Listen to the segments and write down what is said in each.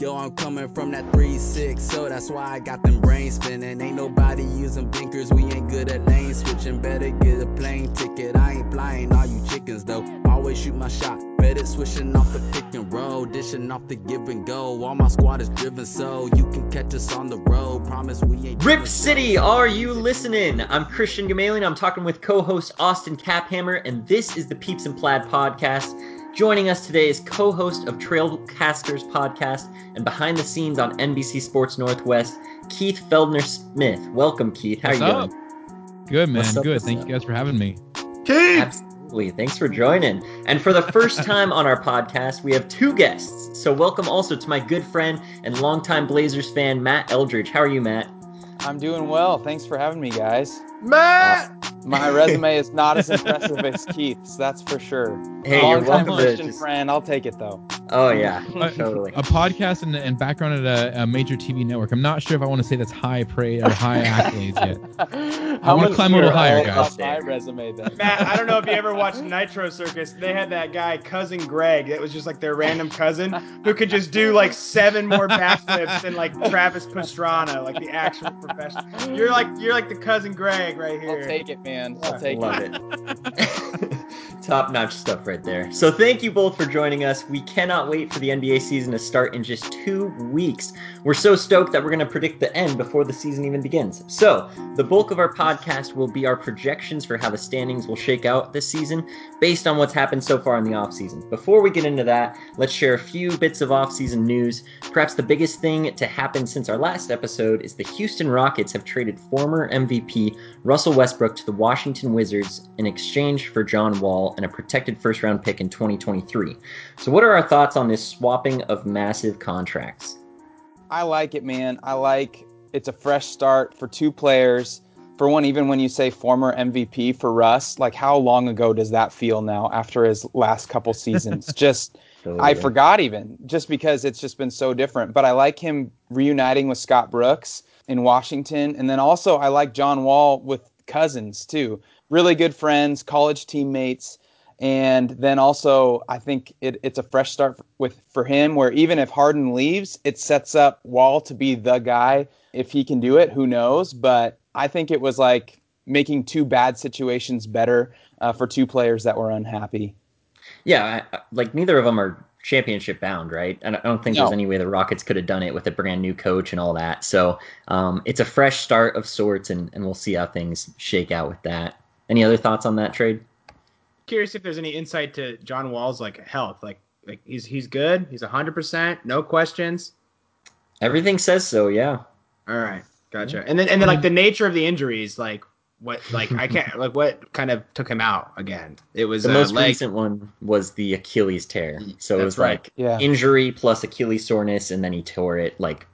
Yo, I'm coming from that 3-6, so that's why I got them brains spinning. Ain't nobody using blinkers, we ain't good at lane switching. Better get a plane ticket, I ain't flying all you chickens though. Always shoot my shot, better switching off the pick and roll, dishing off the give and go. All my squad is driven, so you can catch us on the road. Promise we ain't. Rip City, are you listening? I'm Christian Gamalian. I'm talking with co-host Austin Caphammer, and this is the Peeps and Plaid podcast. Joining us today is co-host of Trailcasters podcast and behind the scenes on NBC Sports Northwest, Keith Feldner Smith. Welcome, Keith. How What's are you up? doing? Good man, up, good. Thank up? you guys for having me. Keith! Absolutely. Thanks for joining. And for the first time on our podcast, we have two guests. So welcome also to my good friend and longtime Blazers fan, Matt Eldridge. How are you, Matt? I'm doing well. Thanks for having me, guys. Matt! My resume is not as impressive as Keith's, that's for sure. Hey, you're Longtime welcome Christian just- friend, I'll take it though. Oh yeah, totally. A podcast and, and background at a, a major TV network. I'm not sure if I want to say that's high praise or high accolades yet. I wanna climb a little higher, guys. My resume then. Matt, I don't know if you ever watched Nitro Circus. They had that guy, Cousin Greg, that was just like their random cousin who could just do like seven more backflips than like Travis Pastrana, like the actual professional. You're like you're like the Cousin Greg right here. I'll take it, man. I'll take Love it. it. Top notch stuff right there. So, thank you both for joining us. We cannot wait for the NBA season to start in just two weeks. We're so stoked that we're going to predict the end before the season even begins. So, the bulk of our podcast will be our projections for how the standings will shake out this season based on what's happened so far in the offseason. Before we get into that, let's share a few bits of offseason news. Perhaps the biggest thing to happen since our last episode is the Houston Rockets have traded former MVP Russell Westbrook to the Washington Wizards in exchange for John Wall and a protected first round pick in 2023. So, what are our thoughts on this swapping of massive contracts? I like it, man. I like it's a fresh start for two players. For one, even when you say former MVP for Russ, like how long ago does that feel now after his last couple seasons? Just I forgot even just because it's just been so different. But I like him reuniting with Scott Brooks in Washington, and then also I like John Wall with Cousins too. Really good friends, college teammates, and then also I think it, it's a fresh start with for him. Where even if Harden leaves, it sets up Wall to be the guy. If he can do it, who knows? But I think it was like making two bad situations better uh, for two players that were unhappy. Yeah, I, like neither of them are championship bound, right? And I don't think there's any way the Rockets could have done it with a brand new coach and all that. So um, it's a fresh start of sorts, and, and we'll see how things shake out with that. Any other thoughts on that trade? Curious if there's any insight to John Wall's like health. Like like he's he's good. He's hundred percent, no questions. Everything says so, yeah. All right, gotcha. And then and then like the nature of the injuries, like what like I can't like what kind of took him out again. It was The uh, most leg. recent one was the Achilles tear. So it was right. like Yeah. injury plus Achilles soreness, and then he tore it. Like,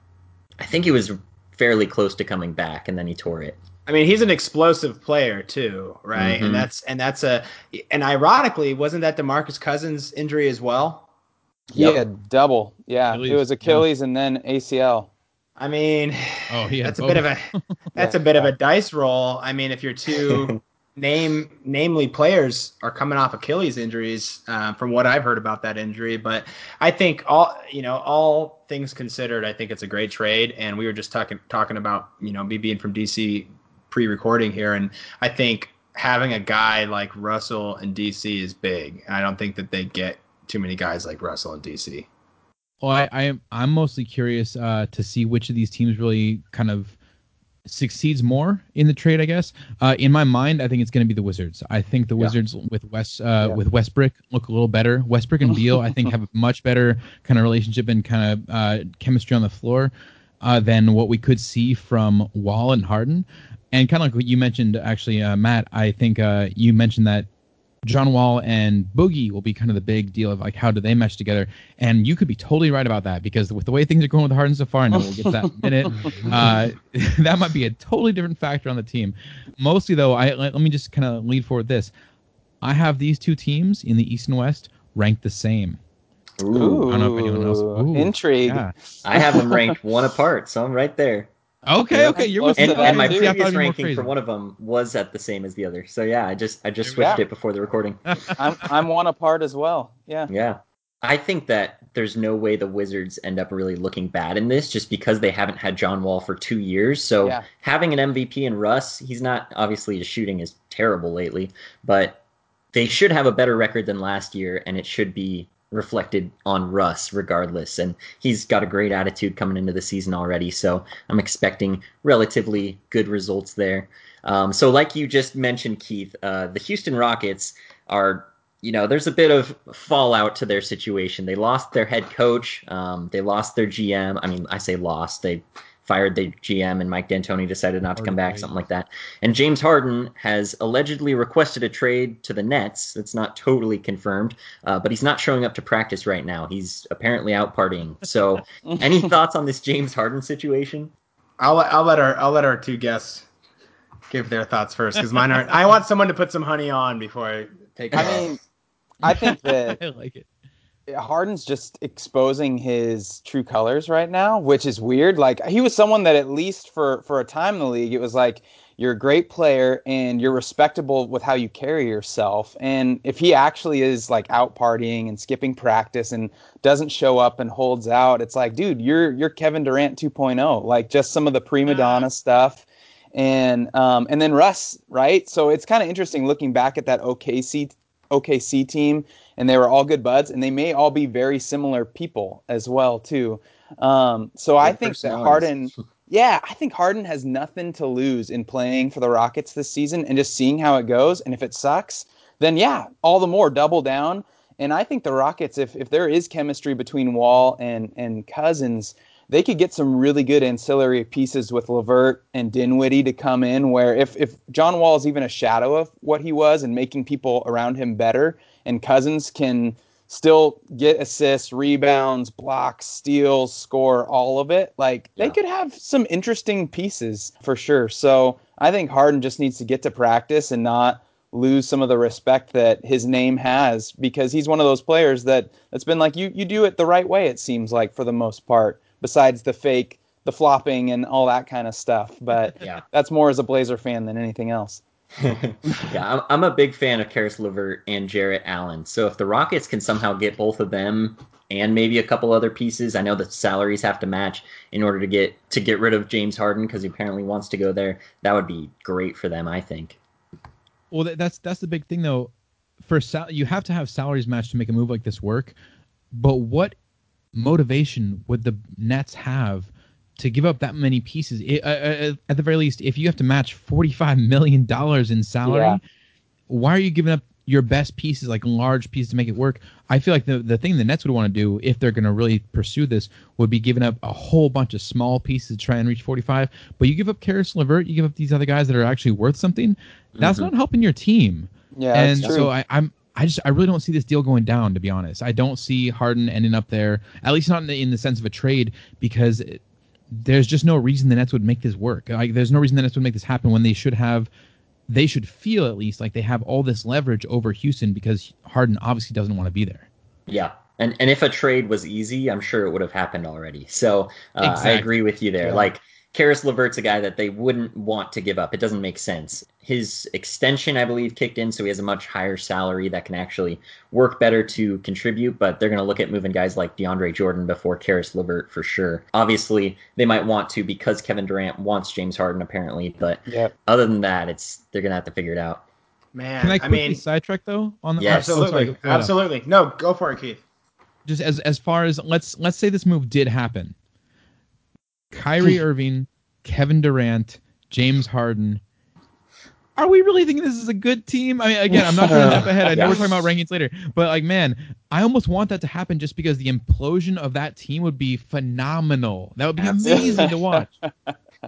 I think he was fairly close to coming back, and then he tore it. I mean, he's an explosive player too, right? Mhm. And that's and that's a and ironically, wasn't that DeMarcus Cousins injury as well? Yep. Yeah, double. Yeah, Achilles, it was yeah. Achilles and then ACL. I mean, Oh, he had that's a bit of a that's a bit of a dice roll. I mean, if your two name namely players are coming off Achilles injuries, um, from what I've heard about that injury, but I think all you know, all things considered, I think it's a great trade. And we were just talking talking about you know me being from DC pre-recording here, and I think having a guy like Russell in DC is big. I don't think that they get too many guys like Russell in DC. Well, I, I am I'm mostly curious uh, to see which of these teams really kind of succeeds more in the trade. I guess uh, in my mind, I think it's going to be the Wizards. I think the Yeah. Wizards with West uh, Yeah. with Westbrook look a little better. Westbrook and Beal, I think, have a much better kind of relationship and kind of uh, chemistry on the floor uh, than what we could see from Wall and Harden. And kind of like what you mentioned, actually, uh, Matt. I think uh, you mentioned that John Wall and Boogie will be kind of the big deal of like how do they mesh together. And you could be totally right about that because with the way things are going with Harden so far, I know we'll get to that in a minute. Uh, that might be a totally different factor on the team. Mostly though, I let, let me just kind of lead forward this. I have these two teams in the East and West ranked the same. Ooh. I don't know if anyone else- Ooh, Ooh, Intrigue. Yeah. I have them ranked one apart, so I'm right there. Okay, Yeah, okay, you're with to And, me. and my too. See, I thought previous it'd be more ranking for one of them was at the same as the other. So yeah, I just I just Yeah. switched it before the recording. I'm I'm one apart as well. Yeah. Yeah. I think that there's no way the Wizards end up really looking bad in this just because they haven't had John Wall for two years. So Yeah. having an MVP in Russ, he's not obviously his shooting is terrible lately, but they should have a better record than last year, and it should be reflected on Russ regardless. And he's got a great attitude coming into the season already, so I'm expecting relatively good results there. Um, so, like you just mentioned, Keith, uh, the Houston Rockets are, you know, there's a bit of fallout to their situation. They lost their head coach, um, they lost their GM. I mean, I say lost. They fired the GM, and Mike D'Antoni decided not to come back, something like that. And James Harden has allegedly requested a trade to the Nets. That's not totally confirmed, uh, but he's not showing up to practice right now. He's apparently out partying. So, any thoughts on this James Harden situation? I'll let I'll let our I'll let our two guests give their thoughts first because mine aren't. I want someone to put some honey on before I take. it I off. mean, I think that I like it. Harden's just exposing his true colors right now, which is weird. Like he was someone that at least for for a time in the league, it was like you're a great player and you're respectable with how you carry yourself. And if he actually is like out partying and skipping practice and doesn't show up and holds out, it's like, dude, you're you're Kevin Durant 2.0. Like just some of the prima donna stuff. And um, and then Russ, right? So it's kind of interesting looking back at that OKC OKC team, and they were all good buds, and they may all be very similar people as well too. Um, so I think that. Harden, yeah, I think Harden has nothing to lose in playing for the Rockets this season and just seeing how it goes. And if it sucks, then yeah, all the more double down. And I think the Rockets, if if there is chemistry between Wall and and Cousins, they could get some really good ancillary pieces with LeVert and Dinwiddie to come in. Where if if John Wall is even a shadow of what he was and making people around him better, and Cousins can still get assists, rebounds, blocks, steals, score, all of it. Like they could have some interesting pieces for sure. So I think Harden just needs to get to practice and not lose some of the respect that his name has because he's one of those players that that's been like you you do it the right way it seems like for the most part besides the fake the flopping and all that kind of stuff but Yeah. that's more as a Blazer fan than anything else yeah, I'm, I'm a big fan of Caris LeVert and Jarrett Allen. So if the Rockets can somehow get both of them and maybe a couple other pieces, I know the salaries have to match in order to get to get rid of James Harden because he apparently wants to go there. That would be great for them, I think. Well, that's that's the big thing though. For sal- you have to have salaries matched to make a move like this work. But what motivation would the Nets have to give up that many pieces? I- uh, at the very least, if you have to match forty-five million dollars in salary, Yeah. why are you giving up your best pieces, like large pieces, to make it work? I feel like the the thing the Nets would want to do if they're going to really pursue this would be giving up a whole bunch of small pieces to try and reach 45. But you give up Caris LeVert, you give up these other guys that are actually worth something. That's Mhm. not helping your team. yeah and that's true so I, I'm. I just I really don't see this deal going down to be honest. I don't see Harden ending up there at least not in the, in the sense of a trade because it- there's just no reason the Nets would make this work. Like there's no reason the Nets would make this happen when they should have they should feel at least like they have all this leverage over Houston because Harden obviously doesn't want to be there. Yeah. And and if a trade was easy, I'm sure it would have happened already. So uh, I agree with you there. Yeah. Like Caris LeVert's a guy that they wouldn't want to give up. It doesn't make sense. His extension, I believe, kicked in, so he has a much higher salary that can actually work better to contribute. But they're going to look at moving guys like DeAndre Jordan before Karis Levert for sure. Obviously, they might want to because Kevin Durant wants James Harden apparently. But Yep. other than that, it's they're going to have to figure it out. man, Can I I, mean, sidetrack though on the Yes. oh, absolutely, go ahead. absolutely. No, go for it, Keith. just as as far as let's let's say this move did happen. Kyrie hmm. Irving, Kevin Durant, James Harden. Are we really thinking this is a good team? I mean, again, I'm not trying to jump ahead. I know Yeah. we're talking about rankings later, but like, man, I almost want that to happen just because the implosion of that team would be phenomenal. That would be amazing to watch.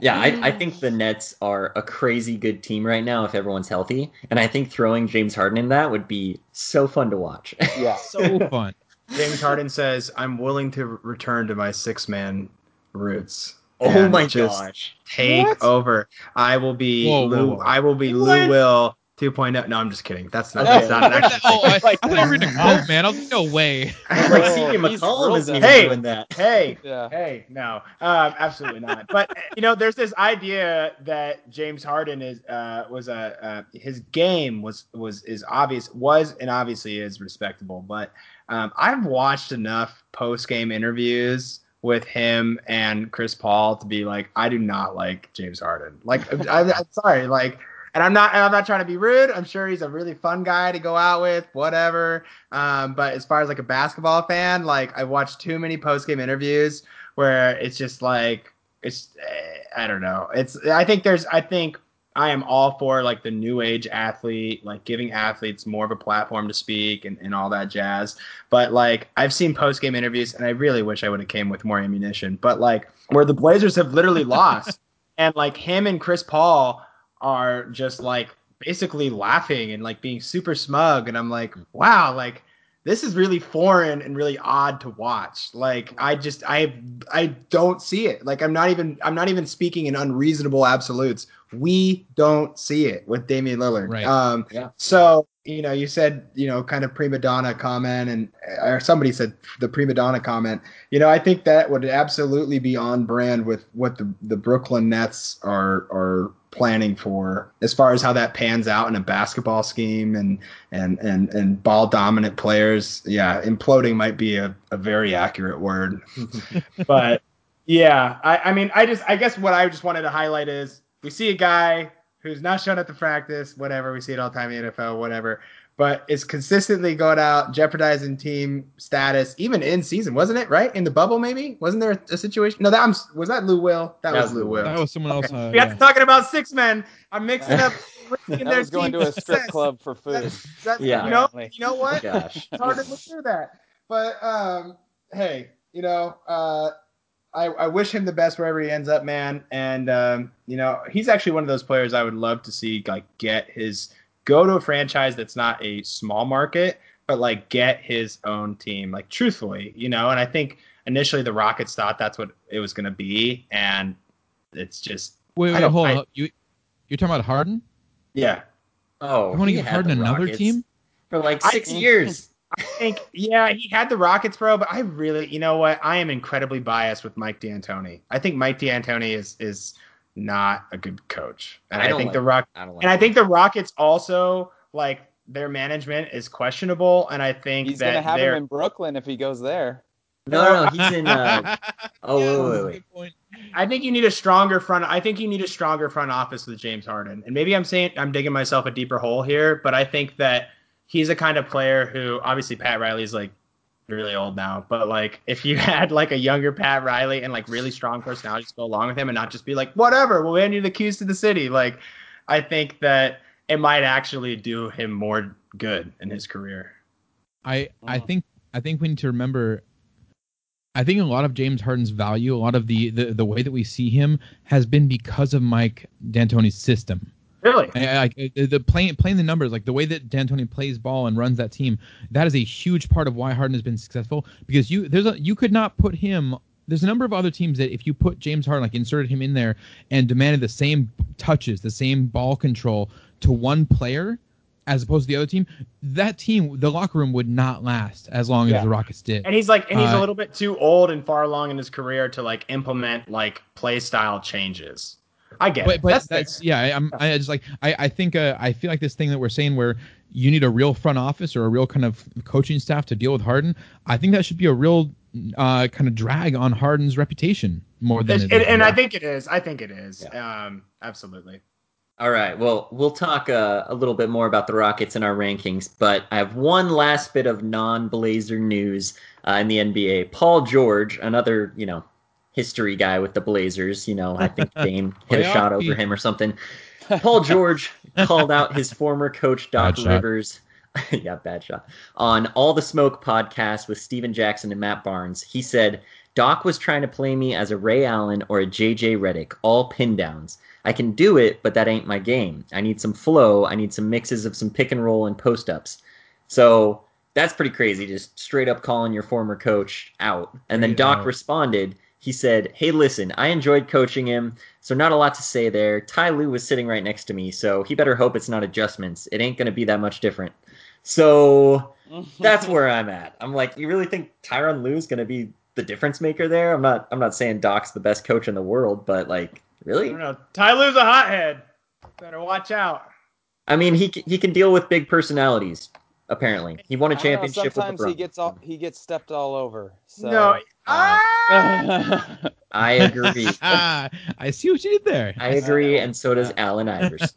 Yeah, I, I think the Nets are a crazy good team right now if everyone's healthy. And I think throwing James Harden in that would be so fun to watch. yeah So fun. James Harden says, "I'm willing to return to my six man roots." oh and my just gosh. Take What? over. I will be Whoa, whoa, Lou. whoa. I will be Lou Will 2.0. No, I'm just kidding. That's not. That's not an actual. oh, I, Like- I thought you were reading a quote, man. I was like, no way. It's like Oh, CJ McCollum isn't even. Hey. doing that. Hey, Yeah. hey, no, um, absolutely not. But you know, there's this idea that James Harden is uh, was a uh, his game was was is obvious was and obviously is respectable. But um, I've watched enough post game interviews with him and Chris Paul to be like, I do not like James Harden. Like, I'm, I'm sorry, like. And I'm not. And I'm not trying to be rude. I'm sure he's a really fun guy to go out with. Whatever. Um, but as far as like a basketball fan, like I've watched too many post game interviews where it's just like it's eh, I don't know. It's I think there's I think I am all for like the new age athlete, like giving athletes more of a platform to speak and, and all that jazz. But like I've seen post game interviews and I really wish I would have came with more ammunition. But like where the Blazers have literally lost and like him and Chris Paul are just like basically laughing and like being super smug and I'm like, wow, like this is really foreign and really odd to watch. Like I just I I don't see it. Like I'm not even I'm not even speaking in unreasonable absolutes. We don't see it with Damian Lillard. Right. Um Yeah. so you know, you said, you know, kind of prima donna comment and or somebody said the prima donna comment. You know, I think that would absolutely be on brand with what the, the Brooklyn Nets are are planning for as far as how that pans out in a basketball scheme and and and and ball dominant players. Yeah, imploding might be a, a very accurate word. but yeah, I, I mean I just I guess what I just wanted to highlight is we see a guy who's not shown up to practice, whatever, we see it all the time in the NFL, whatever, but is consistently going out, jeopardizing team status, even in season, wasn't it? Right? In the bubble, maybe? Wasn't there a situation? No, that was was that Lou Will? That, was, Lou Will. That was someone else. Uh, we got yeah. to talking about six men. I'm mixing up. That was going to a strip club for food. That's, that's, Yeah. You know, Apparently. you know what? Gosh. It's hard to look through that. But um, hey, you know, uh, I, I wish him the best wherever he ends up, man. And um, you know, he's actually one of those players I would love to see like get his go to a franchise that's not a small market, but like get his own team. Like truthfully, you know. And I think initially the Rockets thought that's what it was going to be, and it's just Wait, I wait, hold I- on. You you're talking about Harden? yeah. Oh, You want to he give Harden another team? for like I- six years? I think, yeah, he had the Rockets, bro. But I really, you know what? I am incredibly biased with Mike D'Antoni. I think Mike D'Antoni is is not a good coach, and I I, don't think like the Rock I don't like. and I think the Rockets also like their management is questionable, and I think He's that gonna have they're him in Brooklyn if he goes there. no, no, no, he's in. Uh, oh, Yeah, wait, wait, wait. I think you need a stronger front. I think you need a stronger front office with James Harden. And maybe I'm saying I'm digging myself a deeper hole here, but I think that he's a kind of player who obviously Pat Riley's like really old now, but like if you had like a younger Pat Riley and like really strong personality to go along with him and not just be like whatever, we'll hand you the keys to the city. Like I think that it might actually do him more good in his career. I I Mm. think I think we need to remember. I think a lot of James Harden's value, a lot of the the, the way that we see him, has been because of Mike D'Antoni's system. Really? I, I, I- the playing playing the numbers, like the way that D'Antoni plays ball and runs that team, that is a huge part of why Harden has been successful. Because you there's a you could not put him. There's a number of other teams that if you put James Harden, like inserted him in there and demanded the same touches, the same ball control to one player, as opposed to the other team, that team, the locker room would not last as long Yeah. as the Rockets did. And he's like, and he's a Uh, little bit too old and far along in his career to like implement like play style changes. I get but it. but that's, that's, yeah. I, I'm I just like I I think uh, I feel like this thing that we're saying where you need a real front office or a real kind of coaching staff to deal with Harden. I think that should be a real uh, kind of drag on Harden's reputation more than. and, it is. and I think it is. I think it is. Um, absolutely. All right. Well, we'll talk uh, a little bit more about the Rockets in our rankings, but I have one last bit of non-Blazer news uh, in the NBA. Paul George, another you know history guy with the Blazers. You know, I think Dame hit a shot over him or something. Paul George called out his former coach Doc Bad. Rivers. yeah, bad shot. On All the Smoke podcast with Stephen Jackson and Matt Barnes, he said Doc was trying to play me as a Ray Allen or a JJ Redick, all pin downs. I can do it, but that ain't my game. I need some flow. I need some mixes of some pick and roll and post ups. So that's pretty crazy, just straight up calling your former coach out. And then Doc responded, he said, "Hey, listen, I enjoyed coaching him, so not a lot to say there. Ty Lue was sitting right next to me, so he better hope it's not adjustments. It ain't gonna be that much different." So that's where I'm at. I'm like, you really think Tyronn Lue is gonna be the difference maker there? I'm not. I'm not saying Doc's the best coach in the world, but like, I really? don't know. Ty Lue's a hothead. Better watch out. I mean, he he can deal with big personalities. Apparently, he won a don't know, championship with the sometimes he gets all, he gets stepped all over. So. no. Uh! I agree. I see what you did there. I agree, and so does Allen Ivers.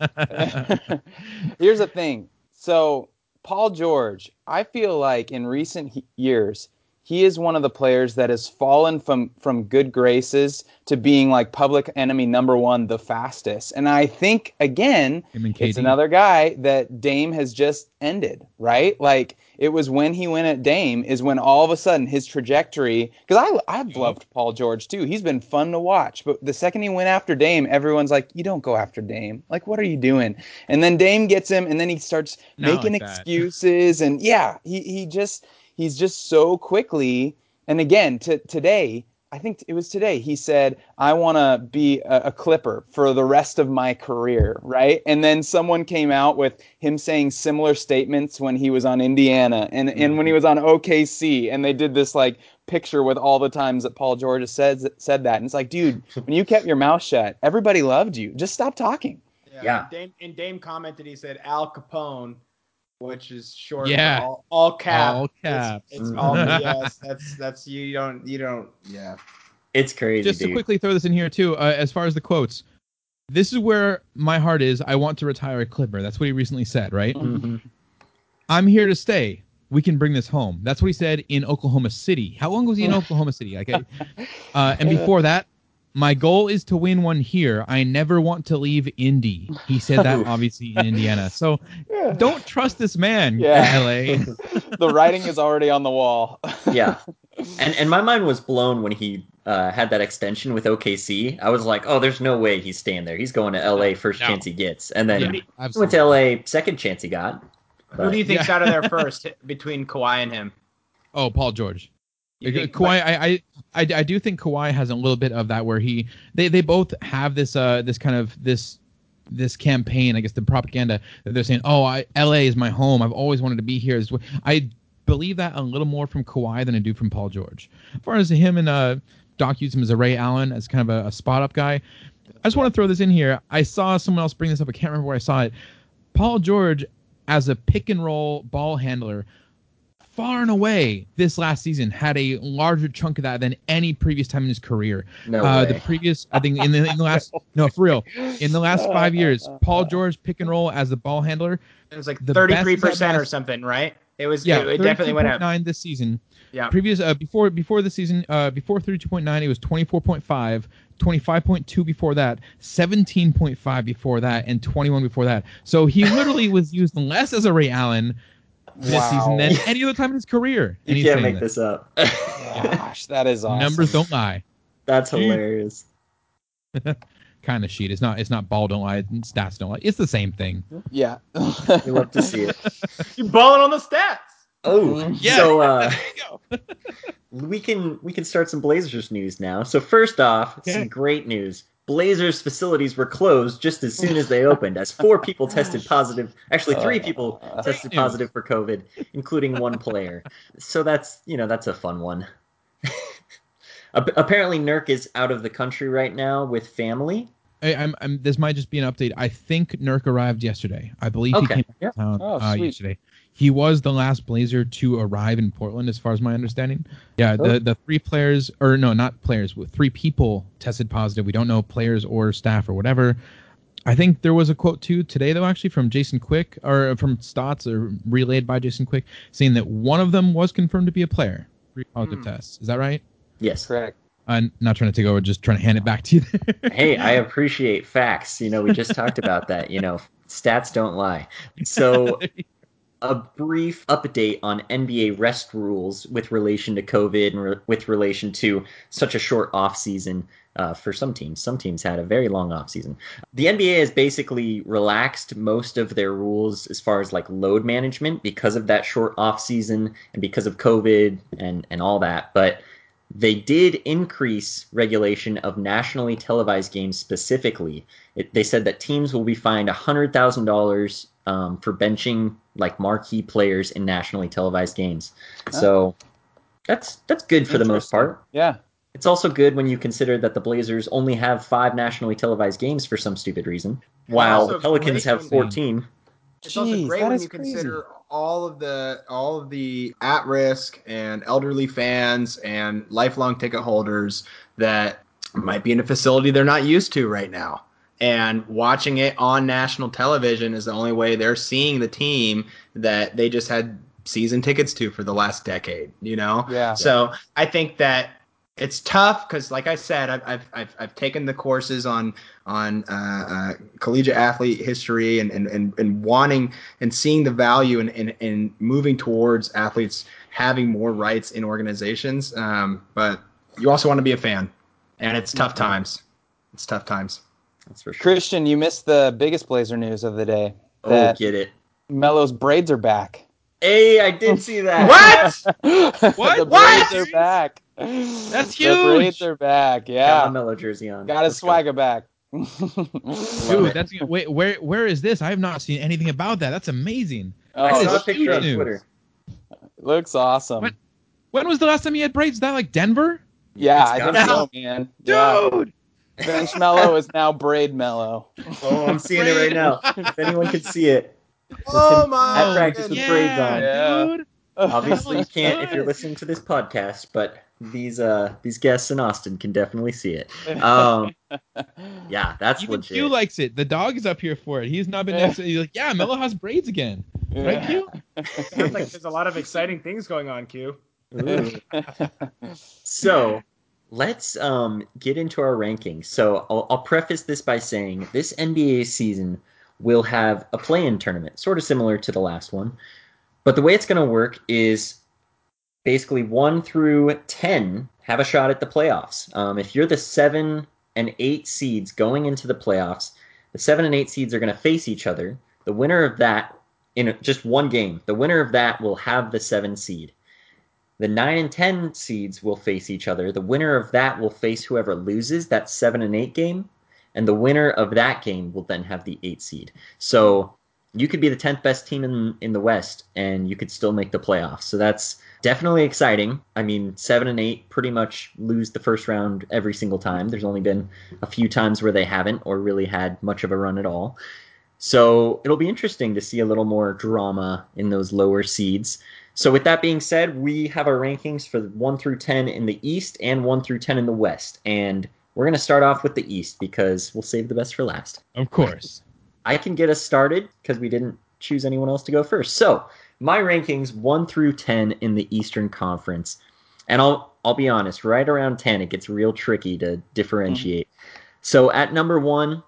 Here's the thing. So, Paul George, I feel like in recent years, he is one of the players that has fallen from from good graces to being like public enemy number one, the fastest. And I think again, it's another guy that Dame has just ended, right? Like it was when he went at Dame is when all of a sudden his trajectory. Because I I've loved Paul George too. He's been fun to watch. But the second he went after Dame, everyone's like, "You don't go after Dame. Like, what are you doing?" And then Dame gets him, and then he starts Not making like excuses, and yeah, he he just he's just so quickly. And again, to today. I think it was today. He said, "I want to be a, a Clipper for the rest of my career." Right, and then someone came out with him saying similar statements when he was on Indiana and and when he mm-hmm. was on OKC, and they did this like picture with all the times that Paul George said said that, and it's like, dude, when you kept your mouth shut, everybody loved you. Just stop talking. Yeah. Dame, and Dame commented, he said Al Capone, which is short Yeah. for all, all cap. All It's- caps. It's, Mhm. all BS. That's that's you don't you don't yeah. It's crazy, Just to dude. quickly throw this in here too, uh, as far as the quotes, this is where my heart is. I want to retire a Clipper. That's what he recently said, right? Mhm. I'm here to stay. We can bring this home. That's what he said in Oklahoma City. How long was he in Oklahoma City? Like, uh, and before that, my goal is to win one here. I never want to leave Indy. He said that obviously in Indiana. So don't trust this man, Yeah. LA. the writing is already on the wall. yeah. And and my mind was blown when he uh, had that extension with OKC. I was like, oh, there's no way he's staying there. He's going to LA first No. chance he gets, and then Yeah, he went to LA second chance he got. Who do you think's Yeah. out of there first between Kawhi and him? Oh, Paul George. You think- Kawhi, I, I, I, I do think Kawhi has a little bit of that where he, they, they both have this, uh, this kind of this, this campaign. I guess the propaganda that they're saying, oh, I, L.A. is my home. I've always wanted to be here I believe that a little more from Kawhi than I do from Paul George. As far as him and uh, Doc used him as a Ray Allen as kind of a, a spot up guy. I just want to throw this in here. I saw someone else bring this up. I can't remember where I saw it. Paul George as a pick and roll ball handler far and away this last season had a larger chunk of that than any previous time in his career. No uh, way. the previous, I think, in the, in the last, no, for real, in the last five years, Paul George pick and roll as the ball handler. It was like The thirty best three is that percent or something, right? It was Yeah, it, it definitely went up. Nine this season. Yeah. Previous, uh, before before the season, uh, before 32.9, it was 24.5, 25.2 before that, 17.5 before that, and 21 before that. So he literally was used less as a Ray Allen this Wow. season than any other time in his career. And you he's can't make this up. Gosh, that is awesome. Numbers don't lie. That's hilarious. kind of sheet. It's not. It's not ball don't lie. Stats don't lie. It's the same thing. Yeah. We love to see it. You balling on the stats. Oh, Yeah. so uh, There you go. we can we can start some Blazers news now. So first off, Okay. some great news. Blazers facilities were closed just as soon as they opened, as four people tested positive. Actually, three people tested positive for COVID, including one player. So that's you know that's a fun one. Apparently, Nurk is out of the country right now with family. I, I'm, I'm. This might just be an update. I think Nurk arrived yesterday. I believe Okay. he came Yeah. to town Oh, uh, sweet. yesterday. He was the last Blazer to arrive in Portland, as far as my understanding. Yeah, Oh. the the three players, or no, not players, three people tested positive. We don't know players or staff or whatever. I think there was a quote too today, though, actually from Jason Quick or from Stotts, or relayed by Jason Quick, saying that one of them was confirmed to be a player. Three positive Hmm. tests. Is that right? Yes. Correct. I'm not trying to take over, just trying to hand it back to you. There. hey, I appreciate facts. You know, we just talked about that. You know, stats don't lie. So, a brief update on NBA rest rules with relation to COVID and re- with relation to such a short off season uh, for some teams. Some teams had a very long off season. The NBA has basically relaxed most of their rules as far as like load management because of that short off season and because of COVID and and all that. But they did increase regulation of nationally televised games specifically. It, they said that teams will be fined $100,000 um, for benching like marquee players in nationally televised games. So that's that's good for the most part. Yeah. It's also good when you consider that the Blazers only have five nationally televised games for some stupid reason, while the Pelicans great have 14. It's also great that when is you crazy. consider all of the all of the at risk and elderly fans and lifelong ticket holders that might be in a facility they're not used to right now. And watching it on national television is the only way they're seeing the team that they just had season tickets to for the last decade, you know? Yeah. So I think that it's tough because, like I said, I've, I've, I've, I've taken the courses on on uh, uh, collegiate athlete history and, and, and, and wanting and seeing the value in, in, in moving towards athletes having more rights in organizations. Um, but you also want to be a fan, and it's tough times. It's tough times. That's for sure. Christian, you missed the biggest Blazer news of the day. Oh, get it. Melo's braids are back. Hey, I did see that. What? What? the What? braids are back. That's The braids are back. Got Yeah. my Melo jersey on. Got his Let's go. swagger back. Dude, that's wait. Where where is this? I have not seen anything about that. That's amazing. Oh, That saw a picture huge on news. Twitter. looks awesome. What? When was the last time you had braids? Is that like Denver? Yeah, It's I think gotta so, man. Yeah. Dude. Bench Melo is now braid Melo. Oh, I'm seeing it right now. If anyone could see it. Oh At my! practice with yeah, braids on. Yeah. dude. Obviously, you can't looks if you're listening to this podcast, but these uh these guests in Austin can definitely see it. Um, yeah, that's Even legit. Q likes it. The dog is up here for it. He's not been next to He's like, yeah, Melo has braids again. Right, Q? Sounds like there's a lot of exciting things going on, Q. So let's um, get into our rankings. So I'll, I'll preface this by saying this NBA season will have a play-in tournament, sort of similar to the last one. But the way it's going to work is basically one through ten have a shot at the playoffs. Um, if you're the seven and eight seeds going into the playoffs, the seven and eight seeds are going to face each other. The winner of that in just one game, the winner of that will have the seven seed. The 9 and 10 seeds will face each other. The winner of that will face whoever loses that 7 and 8 game. And the winner of that game will then have the 8 seed. So you could be the 10th best team in, in the West and you could still make the playoffs. So that's definitely exciting. I mean, 7 and 8 pretty much lose the first round every single time. There's only been a few times where they haven't or really had much of a run at all. So it'll be interesting to see a little more drama in those lower seeds. So with that being said, we have our rankings for 1 through 10 in the East and 1 through 10 in the West. And we're going to start off with the East because we'll save the best for last. Of course. I can get us started because we didn't choose anyone else to go first. So my rankings 1 through 10 in the Eastern Conference. And I'll I'll be honest, right around 10 it gets real tricky to differentiate. Mm-hmm. So at number 1,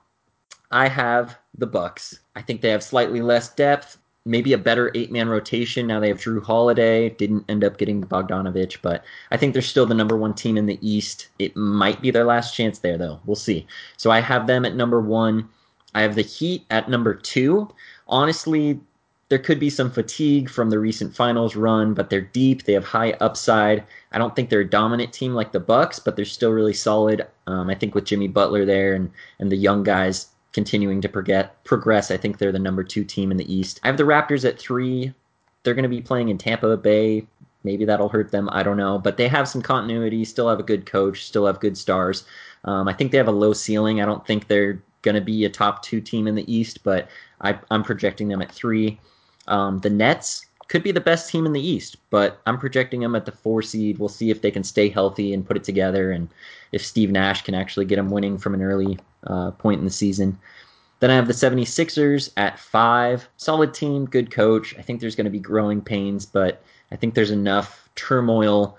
I have the Bucks. I think they have slightly less depth, maybe a better eight-man rotation. Now they have Jrue Holiday. Didn't end up getting Bogdanovich, but I think they're still the number one team in the East. It might be their last chance there, though. We'll see. So I have them at number one. I have the Heat at number two. Honestly, there could be some fatigue from the recent finals run, but they're deep. They have high upside. I don't think they're a dominant team like the Bucks, but they're still really solid. Um, I think with Jimmy Butler there and and the young guys continuing to progress, progress, I think they're the number two team in the East. I have the Raptors at three. They're going to be playing in Tampa Bay. Maybe that'll hurt them. I don't know. But they have some continuity, still have a good coach, still have good stars. Um, I think they have a low ceiling. I don't think they're going to be a top two team in the East, but I, I'm projecting them at three. Um, the Nets could be the best team in the East, but I'm projecting them at the four seed. We'll see if they can stay healthy and put it together, and if Steve Nash can actually get them winning from an early uh, point in the season. Then I have the 76ers at five. Solid team, good coach. I think there's going to be growing pains, but I think there's enough turmoil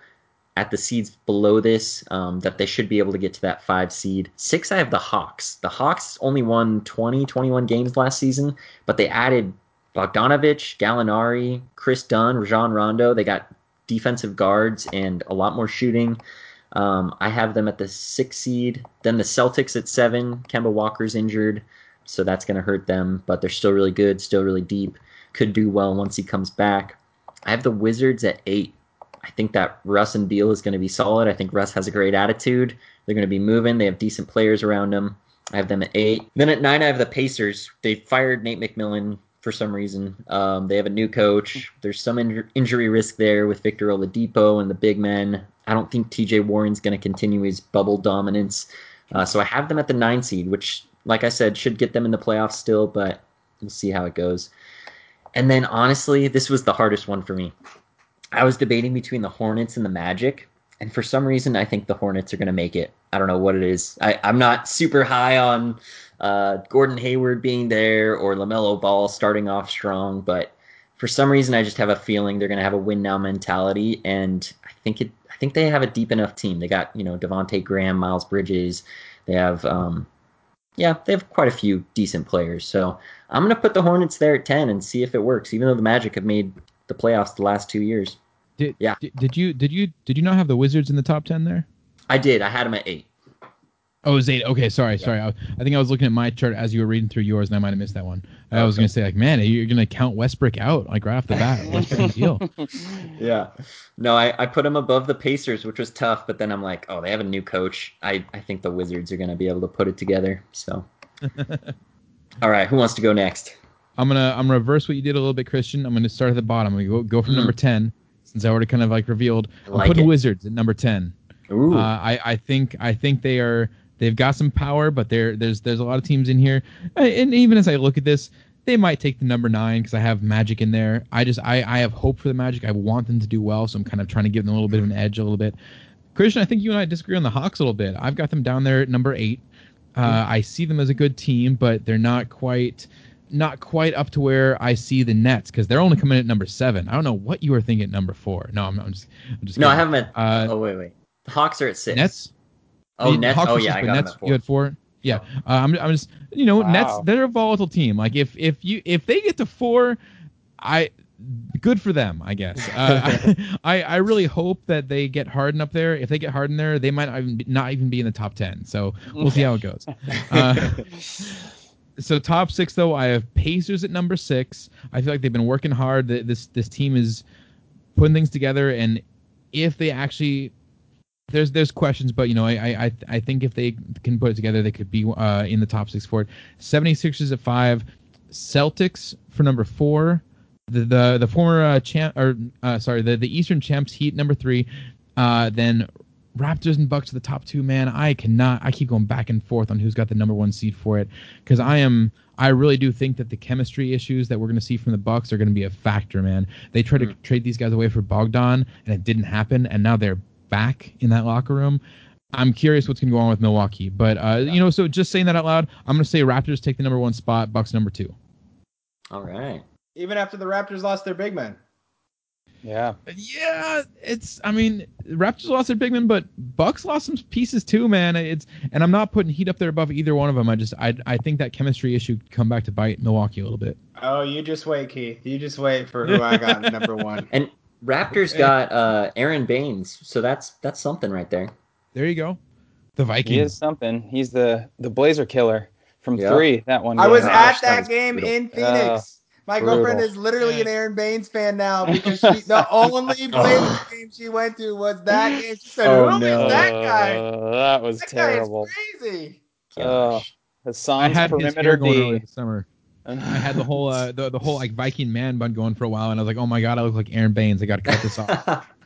at the seeds below this um, that they should be able to get to that five seed. Six, I have the Hawks. The Hawks only won 20, 21 games last season, but they added Bogdanovich, Gallinari, Kris Dunn, Rajon Rondo. They got defensive guards and a lot more shooting. Um, I have them at the six seed. Then the Celtics at seven. Kemba Walker's injured, so that's going to hurt them, but they're still really good, still really deep. Could do well once he comes back. I have the Wizards at eight. I think that Russ and Beal is going to be solid. I think Russ has a great attitude. They're going to be moving. They have decent players around them. I have them at eight. Then at nine, I have the Pacers. They fired Nate McMillan for some reason. Um, they have a new coach. There's some in- injury risk there with Victor Oladipo and the big men. I don't think TJ Warren's going to continue his bubble dominance. Uh, so I have them at the nine seed, which, like I said, should get them in the playoffs still, but we'll see how it goes. And then honestly, this was the hardest one for me. I was debating between the Hornets and the Magic, and for some reason, I think the Hornets are going to make it. I don't know what it is. I, I'm not super high on uh, Gordon Hayward being there or LaMelo Ball starting off strong, but for some reason, I just have a feeling they're going to have a win now mentality, and I think it. I think they have a deep enough team. They got you know Devonte Graham, Miles Bridges. They have um, yeah, they have quite a few decent players. So I'm going to put the Hornets there at 10 and see if it works, even though the Magic have made the playoffs the last two years. Did, Yeah. Did, did you did you did you not have the Wizards in the top ten there? I did. I had them at eight. Oh, it was eight. Okay, sorry, sorry. I, I think I was looking at my chart as you were reading through yours, and I might have missed that one. I was gonna say like, man, you're gonna count Westbrook out like right off the bat. Westbrook and Beal. Yeah. No, I, I put them above the Pacers, which was tough, but then I'm like, oh, they have a new coach. I, I think the Wizards are going to be able to put it together. So, all right, who wants to go next? I'm gonna I'm gonna reverse what you did a little bit, Christian. I'm gonna start at the bottom. I'm gonna go, go from Mm. number ten, since I already kind of like revealed. I I'm like putting it. Wizards at number ten. Ooh. Uh, I, I think I think they are they've got some power, but there there's there's a lot of teams in here, and even as I look at this, they might take the number nine because I have Magic in there. I just I I have hope for the Magic. I want them to do well, so I'm kind of trying to give them a little bit of an edge, a little bit. Christian, I think you and I disagree on the Hawks a little bit. I've got them down there at number eight. Uh, I see them as a good team, but they're not quite not quite up to where I see the Nets because they're only coming in at number seven. I don't know what you were thinking at number four. No, I'm, I'm just I'm just no, I have them at. Uh, oh, wait, wait. The Hawks are at six. Nets. Oh, The Nets. Hawks Oh, yeah, I got them Nets. at four. You had four. Yeah, uh, I'm, I'm just you know Nets. They're a volatile team. Like if if you if they get to four, I good for them. I guess. Uh, I I really hope that they get Harden up there. If they get Harden there, they might not even be, not even be in the top ten. So we'll see how it goes. Uh, so top six though, I have Pacers at number six. I feel like they've been working hard. This this team is putting things together, and if they actually there's there's questions, but you know I I I think if they can put it together, they could be uh, in the top six for it. 76ers at five, Celtics for number four, the the the former uh, champ or uh, sorry the the Eastern champs Heat number three, uh, then Raptors and Bucks are the top two. Man, I cannot. I keep going back and forth on who's got the number one seed for it because I am. I really do think that the chemistry issues that we're going to see from the Bucks are going to be a factor. Man, they tried to trade these guys away for Bogdan, and it didn't happen, and now they're back in that locker room. I'm curious what's going to go on with Milwaukee, but uh, you know, so just saying that out loud, I'm going to say Raptors take the number one spot, Bucks number two. All right. Even after the Raptors lost their big man. Yeah. Yeah, it's. I mean, Raptors lost their big man, but Bucks lost some pieces too, man. It's and I'm not putting Heat up there above either one of them. I just I I think that chemistry issue come back to bite Milwaukee a little bit. Oh, you just wait, Keith. You just wait for who I got number one. And Raptors got uh, Aron Baynes, so that's that's something right there. There you go. The He is something. He's the the Blazer killer from Yeah. three. That one. I was game. gosh, at that that was game brutal. in Phoenix. My brutal. girlfriend is literally an Aron Baynes fan now because she, the only Blazers game she went to was that game. She said, Oh, "Who is no. that guy? Uh, that was That terrible. guy is crazy." Gosh. the I Suns had his perimeter hair going early D. this summer. I had the whole uh, the the whole like Viking man bun going for a while, and I was like, oh my god, I look like Aron Baynes. I got to cut this off.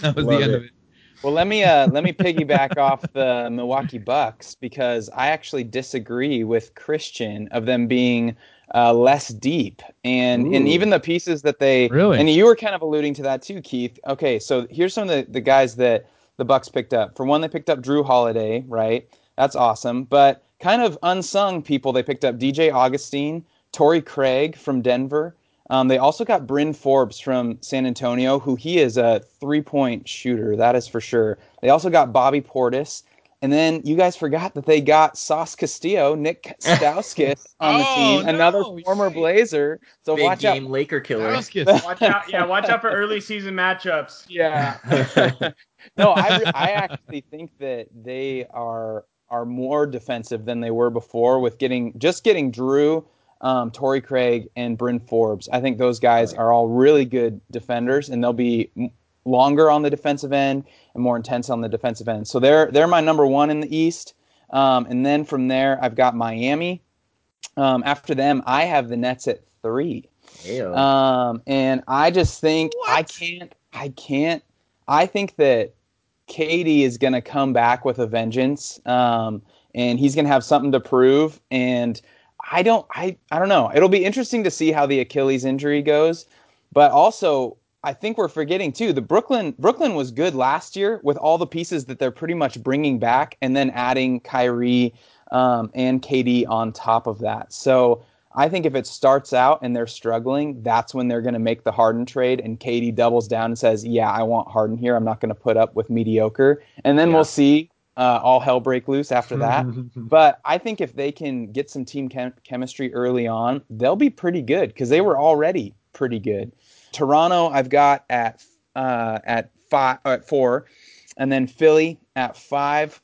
That was Love the end it. of it. Well, let me uh, let me piggyback off the Milwaukee Bucks because I actually disagree with Christian of them being uh, less deep, and and even the pieces that they Really? and you were kind of alluding to that too, Keith. Okay, so here's some of the, the guys that the Bucks picked up. For one, they picked up Jrue Holiday, right? That's awesome, but kind of unsung people. They picked up DJ Augustin, Torrey Craig from Denver. Um, they also got Bryn Forbes from San Antonio, who he is a three point shooter, that is for sure. They also got Bobby Portis. And then you guys forgot that they got Sauce Castillo, Nick Stauskas on the Oh, team, another no, former shit. Blazer. So Big watch game out. Laker killer. Watch out! Yeah, watch out for early season matchups. Yeah. no, I, I actually think that they are are more defensive than they were before with getting just getting Jrue, um, Torrey Craig, and Bryn Forbes. I think those guys Right. are all really good defenders, and they'll be longer on the defensive end and more intense on the defensive end. So they're they're my number one in the East. Um, and then from there, I've got Miami. Um, after them, I have the Nets at three. Um, and I just think I can't, I can't. I think that KD is going to come back with a vengeance, um, and he's going to have something to prove. And I don't, I, I don't know. It'll be interesting to see how the Achilles injury goes, but also I think we're forgetting too. The Brooklyn, Brooklyn was good last year with all the pieces that they're pretty much bringing back, and then adding Kyrie um, and KD on top of that. So I think if it starts out and they're struggling, that's when they're going to make the Harden trade, and KD doubles down and says, "Yeah, I want Harden here. I'm not going to put up with mediocre." And then Yeah. we'll see uh, all hell break loose after that. but I think if they can get some team chem- chemistry early on, they'll be pretty good because they were already pretty good. Toronto, I've got at uh, at five, uh, at four, and then Philly at five,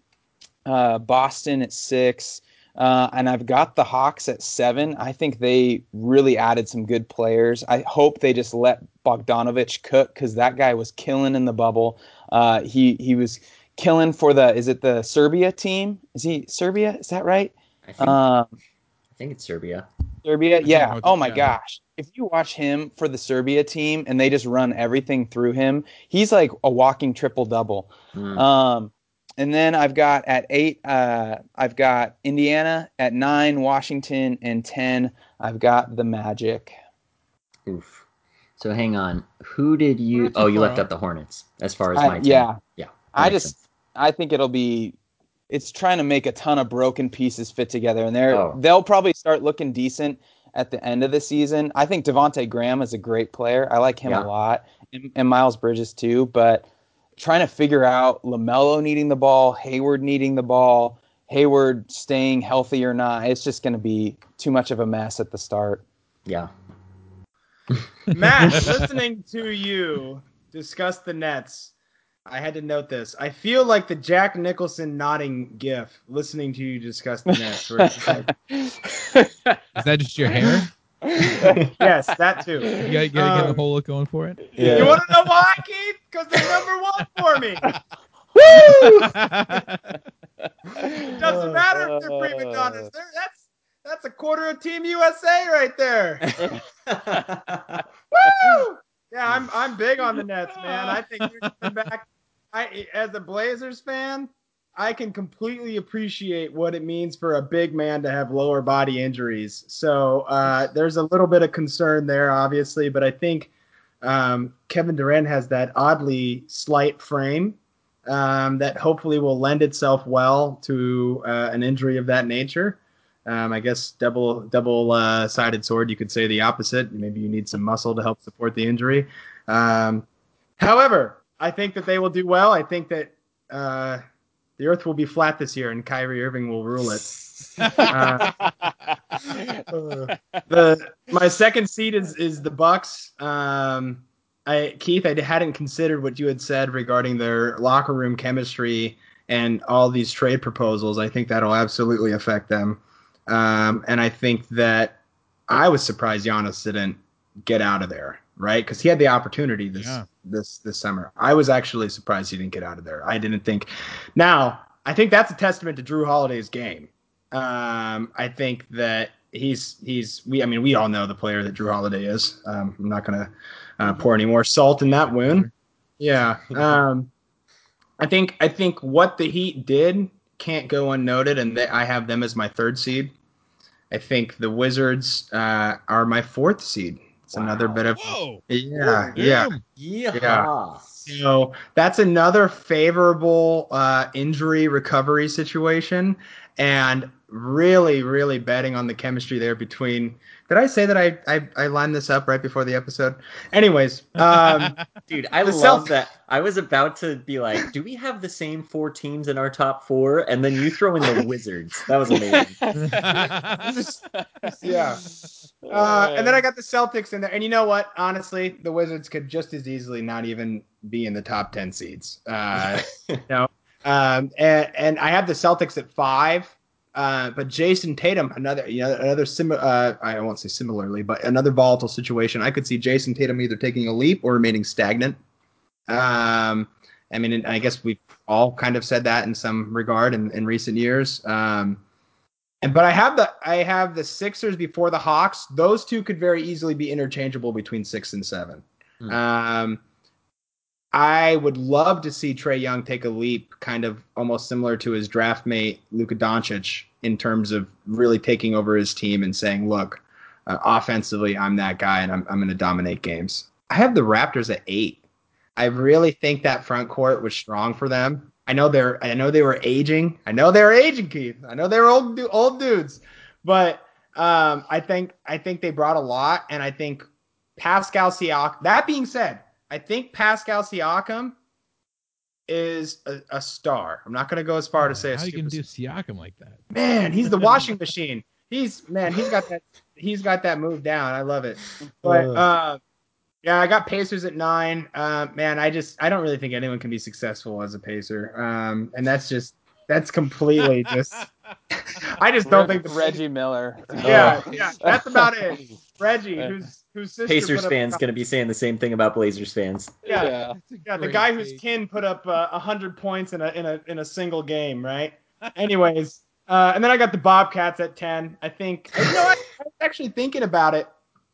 uh, Boston at six, uh, and I've got the Hawks at seven. I think they really added some good players. I hope they just let Bogdanovich cook because that guy was killing in the bubble. Uh, he he was killing for the is it the Serbia team? Is he Serbia? Is that right? I think, Um, I think it's Serbia. Serbia, yeah. Oh my yeah. gosh. If you watch him for the Serbia team and they just run everything through him, he's like a walking triple double. Mm. Um, and then I've got at eight, uh, I've got Indiana at nine, Washington, and ten. I've got the Magic. Oof. So hang on. Who did you? Oh, you left out the Hornets as far as I- my team. yeah, Yeah. I just, sense. I think it'll be. It's trying to make a ton of broken pieces fit together, and they're Oh. they'll probably start looking decent at the end of the season. I think Devonte Graham is a great player. I like him Yeah. a lot, and, and Miles Bridges too. But trying to figure out Lamelo needing the ball, Hayward needing the ball, Hayward staying healthy or not, it's just going to be too much of a mess at the start. Yeah. Matt, listening to you discuss the Nets, I had to note this. I feel like the Jack Nicholson nodding gif listening to you discuss the Nets. Where it's just like, Is that just your hair? yes, that too. You gotta, gotta get the Um, whole look going for it. You want to know why, Keith? Because they're number one for me. Woo! Doesn't matter if they're prima donnas. They're, that's that's a quarter of Team USA right there. Woo! Yeah, I'm I'm big on the Nets, man. I think they're coming back. I as a Blazers fan, I can completely appreciate what it means for a big man to have lower body injuries. So uh, there's a little bit of concern there, obviously, but I think um, Kevin Durant has that oddly slight frame um, that hopefully will lend itself well to uh, an injury of that nature. Um, I guess double double uh, sided sword. You could say the opposite. Maybe you need some muscle to help support the injury. Um, however, I think that they will do well. I think that uh, the Earth will be flat this year, and Kyrie Irving will rule it. Uh, the my second seed is is the Bucks. Um, I Keith, I hadn't considered what you had said regarding their locker room chemistry and all these trade proposals. I think that'll absolutely affect them. Um, and I think that I was surprised Giannis didn't get out of there, right? Because he had the opportunity this Yeah. this this summer. I was actually surprised he didn't get out of there. I didn't think. Now I think that's a testament to Jrue Holiday's game. Um, I think that he's he's we. I mean, we all know the player that Jrue Holiday is. Um, I'm not gonna uh, pour any more salt in that wound. Yeah. Um, I think I think what the Heat did can't go unnoted, and they, I have them as my third seed. I think the Wizards uh, are my fourth seed. It's another bit of Whoa. yeah, yeah. Damn. Yeah. So that's another favorable uh, injury recovery situation, and really, really betting on the chemistry there between. Did I say that I I, I lined this up right before the episode? Anyways, um, Dude, I love Celtics- that. I was about to be like, do we have the same four teams in our top four? And then you throw in the Wizards. That was amazing. yeah. Uh, and then I got the Celtics in there, and you know what? Honestly, the Wizards could just as easily not even be in the top ten seeds. Uh, you know, um, and and I have the Celtics at five. Uh, but Jayson Tatum, another you know another similar uh, I won't say similarly, but another volatile situation. I could see Jayson Tatum either taking a leap or remaining stagnant. Um, I mean, I guess we've all kind of said that in some regard in, in recent years. Um, and but I have the I have the Sixers before the Hawks. Those two could very easily be interchangeable between six and seven. Hmm. Um, I would love to see Trae Young take a leap, kind of almost similar to his draft mate Luka Doncic, in terms of really taking over his team and saying, "Look, uh, offensively, I'm that guy, and I'm I'm going to dominate games." I have the Raptors at eight. I really think that front court was strong for them. I know they're I know they were aging. I know they were aging, Keith. I know they were old old dudes, but um, I think I think they brought a lot, and I think Pascal Siakam. That being said, I think Pascal Siakam is a, a star. I'm not going to go as far to say How are you gonna do Siakam like that? Man, he's the washing machine. He's man, he's got that he's got that move down. I love it. But uh, yeah, I got Pacers at nine. Uh, man, I just I don't really think anyone can be successful as a Pacer. Um, and that's just that's completely just I just don't think the Reggie Miller. Yeah, Oh. yeah, that's about it. Reggie, whose whose sister Pacers put up- fans going to be saying the same thing about Blazers fans. Yeah, Yeah. yeah, the guy whose kin put up uh, a hundred points in a in a in a single game, right? Anyways, uh, and then I got the Bobcats at ten. I think you know what? I was actually thinking about it.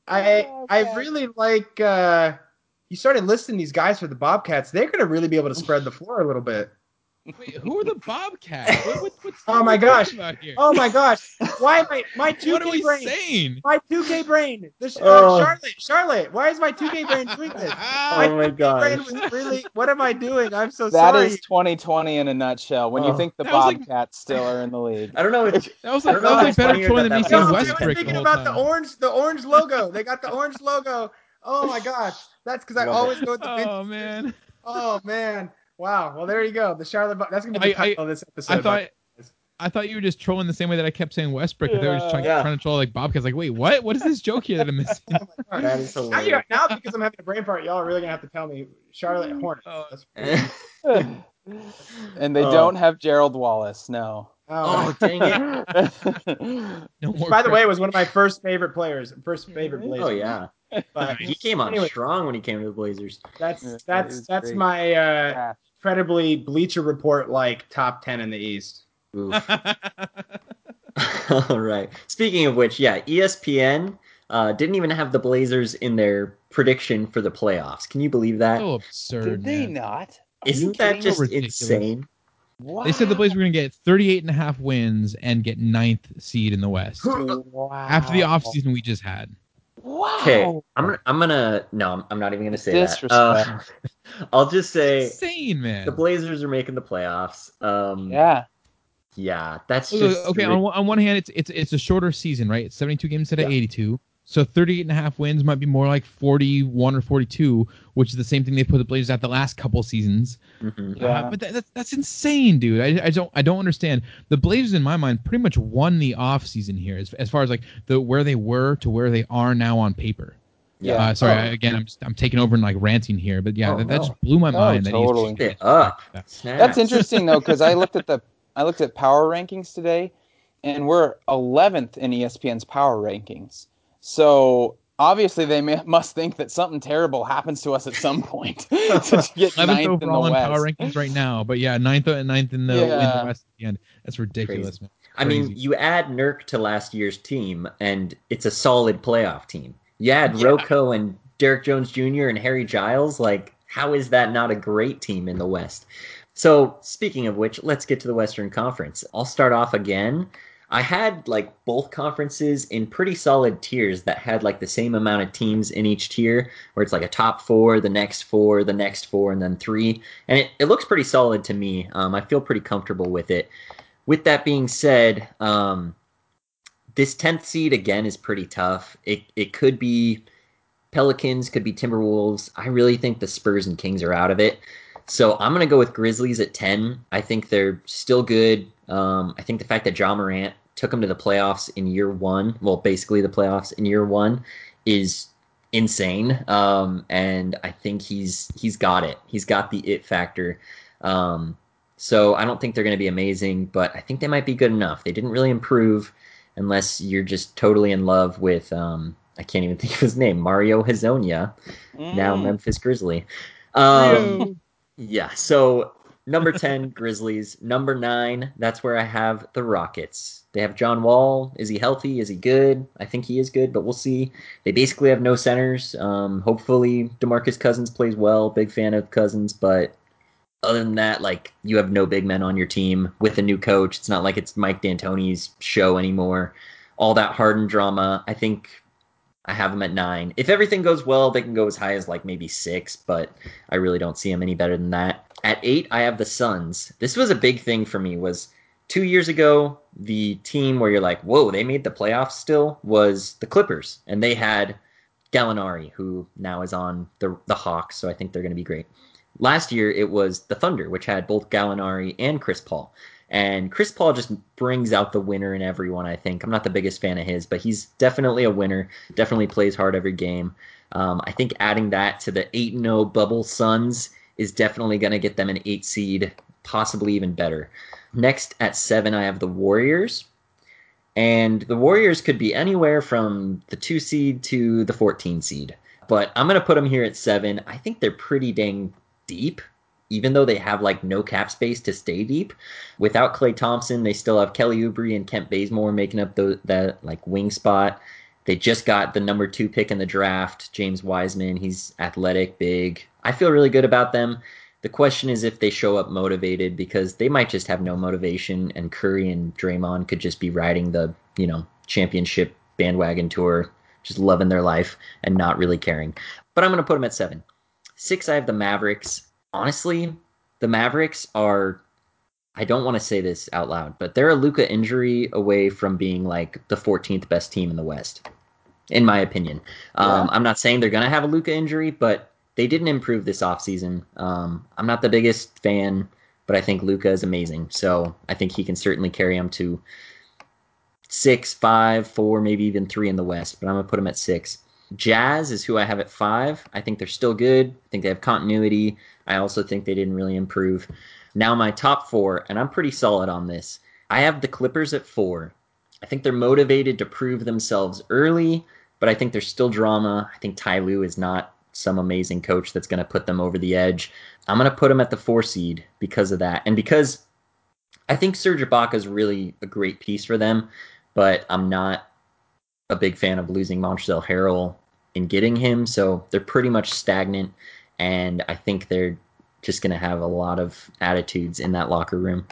I I really like. Uh, you started listing these guys for the Bobcats. They're gonna really be able to spread the floor a little bit. Wait, who are the Bobcats? What, what, what's Oh my what are we gosh. about here? Oh my gosh! Why am I my two K brain? saying? My two K brain. This uh, Oh. Charlotte. Charlotte. Why is my two K brain doing this? Oh my brain gosh. was really. What am I doing? I'm so That sorry. is 2020 in a nutshell. When Oh. you think the That was like- Bobcats still are in the league. I don't know. If, That was I like, that was how like better funny showing than that me that seeing was. No, I was Westbrook the thinking whole about time. the orange, the orange logo. They got the orange logo. Oh my gosh, that's because I Love always go with the. Oh man, Oh man, wow. Well, there you go. The Charlotte. Bo- That's gonna be the I- I- title of this episode. I thought I thought you were just trolling the same way that I kept saying Westbrook. but They were just trying, Yeah. trying to troll like Bobcats. Like, wait, what? What is this joke here that I'm missing? the way. that is Now, you, now because I'm having a brain fart, y'all are really gonna have to tell me Charlotte Hornets. Oh. That's- and they Oh. don't have Gerald Wallace. No. Oh, oh dang it! No more. By the way, it was one of my first favorite players, first favorite Blazers. Oh yeah, But he came on Anyway. strong when he came to the Blazers. that's that's it was that's great. my uh, Yeah. Incredibly Bleacher Report like top ten in the East. All right. Speaking of which, yeah, ESPN uh, didn't even have the Blazers in their prediction for the playoffs. Can you believe that? so absurd. Did they man. not? Isn't that just? Ridiculous. insane? Wow. They said the Blazers were going to get 38 and a half wins and get ninth seed in the West Wow. after the offseason we just had. Wow. Okay, I'm gonna, I'm gonna, no, I'm, I'm not even gonna say that. Uh, I'll just say Insane, man. the Blazers are making the playoffs. Um, Yeah. yeah, that's Okay, just okay, on, one- on one hand, it's it's it's a shorter season, right? It's 72 games instead of Yeah. 82. So 38 and a half wins might be more like 41 or 42, which is the same thing they put the Blazers at the last couple seasons. Mhm. Uh, Yeah. but that, that's that's insane, dude. I, I don't I don't understand. The Blazers, in my mind, pretty much won the offseason here, as, as far as like the where they were to where they are now on paper. Yeah. Uh, sorry, Oh. Again, I'm just, I'm taking over and like ranting here, but yeah, Oh, that, that no. just blew my Oh, mind. that he's- totally. Keep up. That's- That's interesting though, because I looked at the I looked at power rankings today, and we're 11th in ESPN's power rankings. So obviously they may, must think that something terrible happens to us at some point to get 11th ninth in the overall in West. power rankings right now, but yeah, ninth and ninth in the, in the West at the end. That's ridiculous, man. I mean, you add Nurk to last year's team, and it's a solid playoff team. You add Yeah. Rocco and Derrick Jones Jr. and Harry Giles. Like, how is that not a great team in the West? So, speaking of which, let's get to the Western Conference. I'll start off again. I had like both conferences in pretty solid tiers that had like the same amount of teams in each tier, where it's like a top four, the next four, the next four, and then three. And it, it looks pretty solid to me. Um, I feel pretty comfortable with it. With that being said, um, this 10th seed again is pretty tough. It, it could be Pelicans, could be Timberwolves. I really think the Spurs and Kings are out of it. So I'm going to go with Grizzlies at 10. I think they're still good. Um, I think the fact that John Morant took them to the playoffs in year one, well, basically the playoffs in year one, is insane. Um, and I think he's he's got it. He's got the it factor. Um, so I don't think they're going to be amazing, but I think they might be good enough. They didn't really improve unless you're just totally in love with um, I can't even think of his name, Mario Hezonja, now Mm. Memphis Grizzly. Um, yeah. So number ten, Grizzlies. Number nine, that's where I have the Rockets. They have John Wall. Is he healthy? Is he good? I think he is good, but we'll see. They basically have no centers. Um, hopefully, Demarcus Cousins plays well. Big fan of Cousins, but other than that, like you have no big men on your team with a new coach. It's not like it's Mike D'Antoni's show anymore. All that Harden drama. I think I have them at nine. If everything goes well, they can go as high as like maybe six, but I really don't see them any better than that. At eight, I have the Suns. This was a big thing for me. Was two years ago the team where you're like, whoa, they made the playoffs still was the Clippers, and they had Gallinari, who now is on the the Hawks, so I think they're going to be great. Last year it was the Thunder, which had both Gallinari and Chris Paul. And Chris Paul just brings out the winner in everyone, I think. I'm not the biggest fan of his, but he's definitely a winner, definitely plays hard every game. Um, I think adding that to the 8 0 bubble Suns is definitely going to get them an 8 seed, possibly even better. Next at 7, I have the Warriors. And the Warriors could be anywhere from the 2 seed to the 14 seed. But I'm going to put them here at 7. I think they're pretty dang deep even though they have like no cap space to stay deep. Without Klay Thompson, they still have Kelly Oubre and Kent Bazemore making up the, that like wing spot. They just got the number two pick in the draft, James Wiseman. He's athletic, big. I feel really good about them. The question is if they show up motivated because they might just have no motivation, and Curry and Draymond could just be riding the you know championship bandwagon tour, just loving their life and not really caring. But I'm going to put them at seven. Six, I have the Mavericks honestly, the Mavericks are. I don't want to say this out loud, but they're a Luka injury away from being like the 14th best team in the West, in my opinion. Um, I'm not saying they're going to have a Luka injury, but they didn't improve this offseason. Um, I'm not the biggest fan, but I think Luka is amazing. So I think he can certainly carry them to six, five, four, maybe even three in the West. But I'm going to put them at six. Jazz is who I have at five. I think they're still good. I think they have continuity. I also think they didn't really improve. Now, my top four, and I'm pretty solid on this. I have the Clippers at four. I think they're motivated to prove themselves early, but I think there's still drama. I think Ty Lue is not some amazing coach that's going to put them over the edge. I'm going to put them at the four seed because of that. And because I think Serge Ibaka is really a great piece for them, but I'm not a big fan of losing Montrezl Harrell in getting him. So they're pretty much stagnant, and I think they're just going to have a lot of attitudes in that locker room.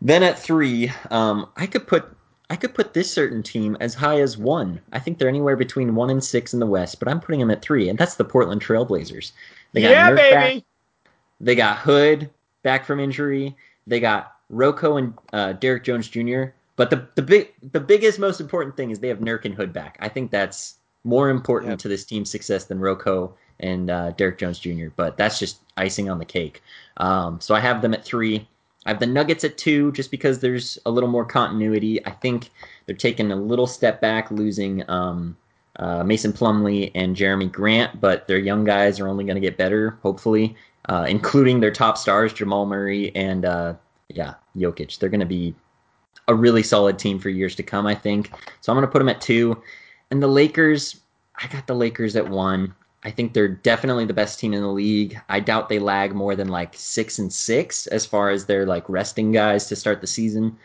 Then at three, um, I could put I could put this certain team as high as one. I think they're anywhere between one and six in the West, but I'm putting them at three, and that's the Portland Trailblazers. They got yeah, Nurk baby. Back. They got Hood back from injury. They got Rocco and uh, Derrick Jones Jr. But the the big the biggest most important thing is they have Nurk and Hood back. I think that's more important yep. to this team's success than Rocco and uh, Derrick Jones Jr. But that's just icing on the cake. Um, so I have them at three. I have the Nuggets at two, just because there's a little more continuity. I think they're taking a little step back, losing um, uh, Mason Plumlee and Jerami Grant, but their young guys are only going to get better, hopefully, uh, including their top stars, Jamal Murray and uh, yeah, Jokic. They're going to be a really solid team for years to come, I think. So I'm going to put them at two. And the Lakers, I got the Lakers at one. I think they're definitely the best team in the league. I doubt they lag more than like six and six as far as their like resting guys to start the season.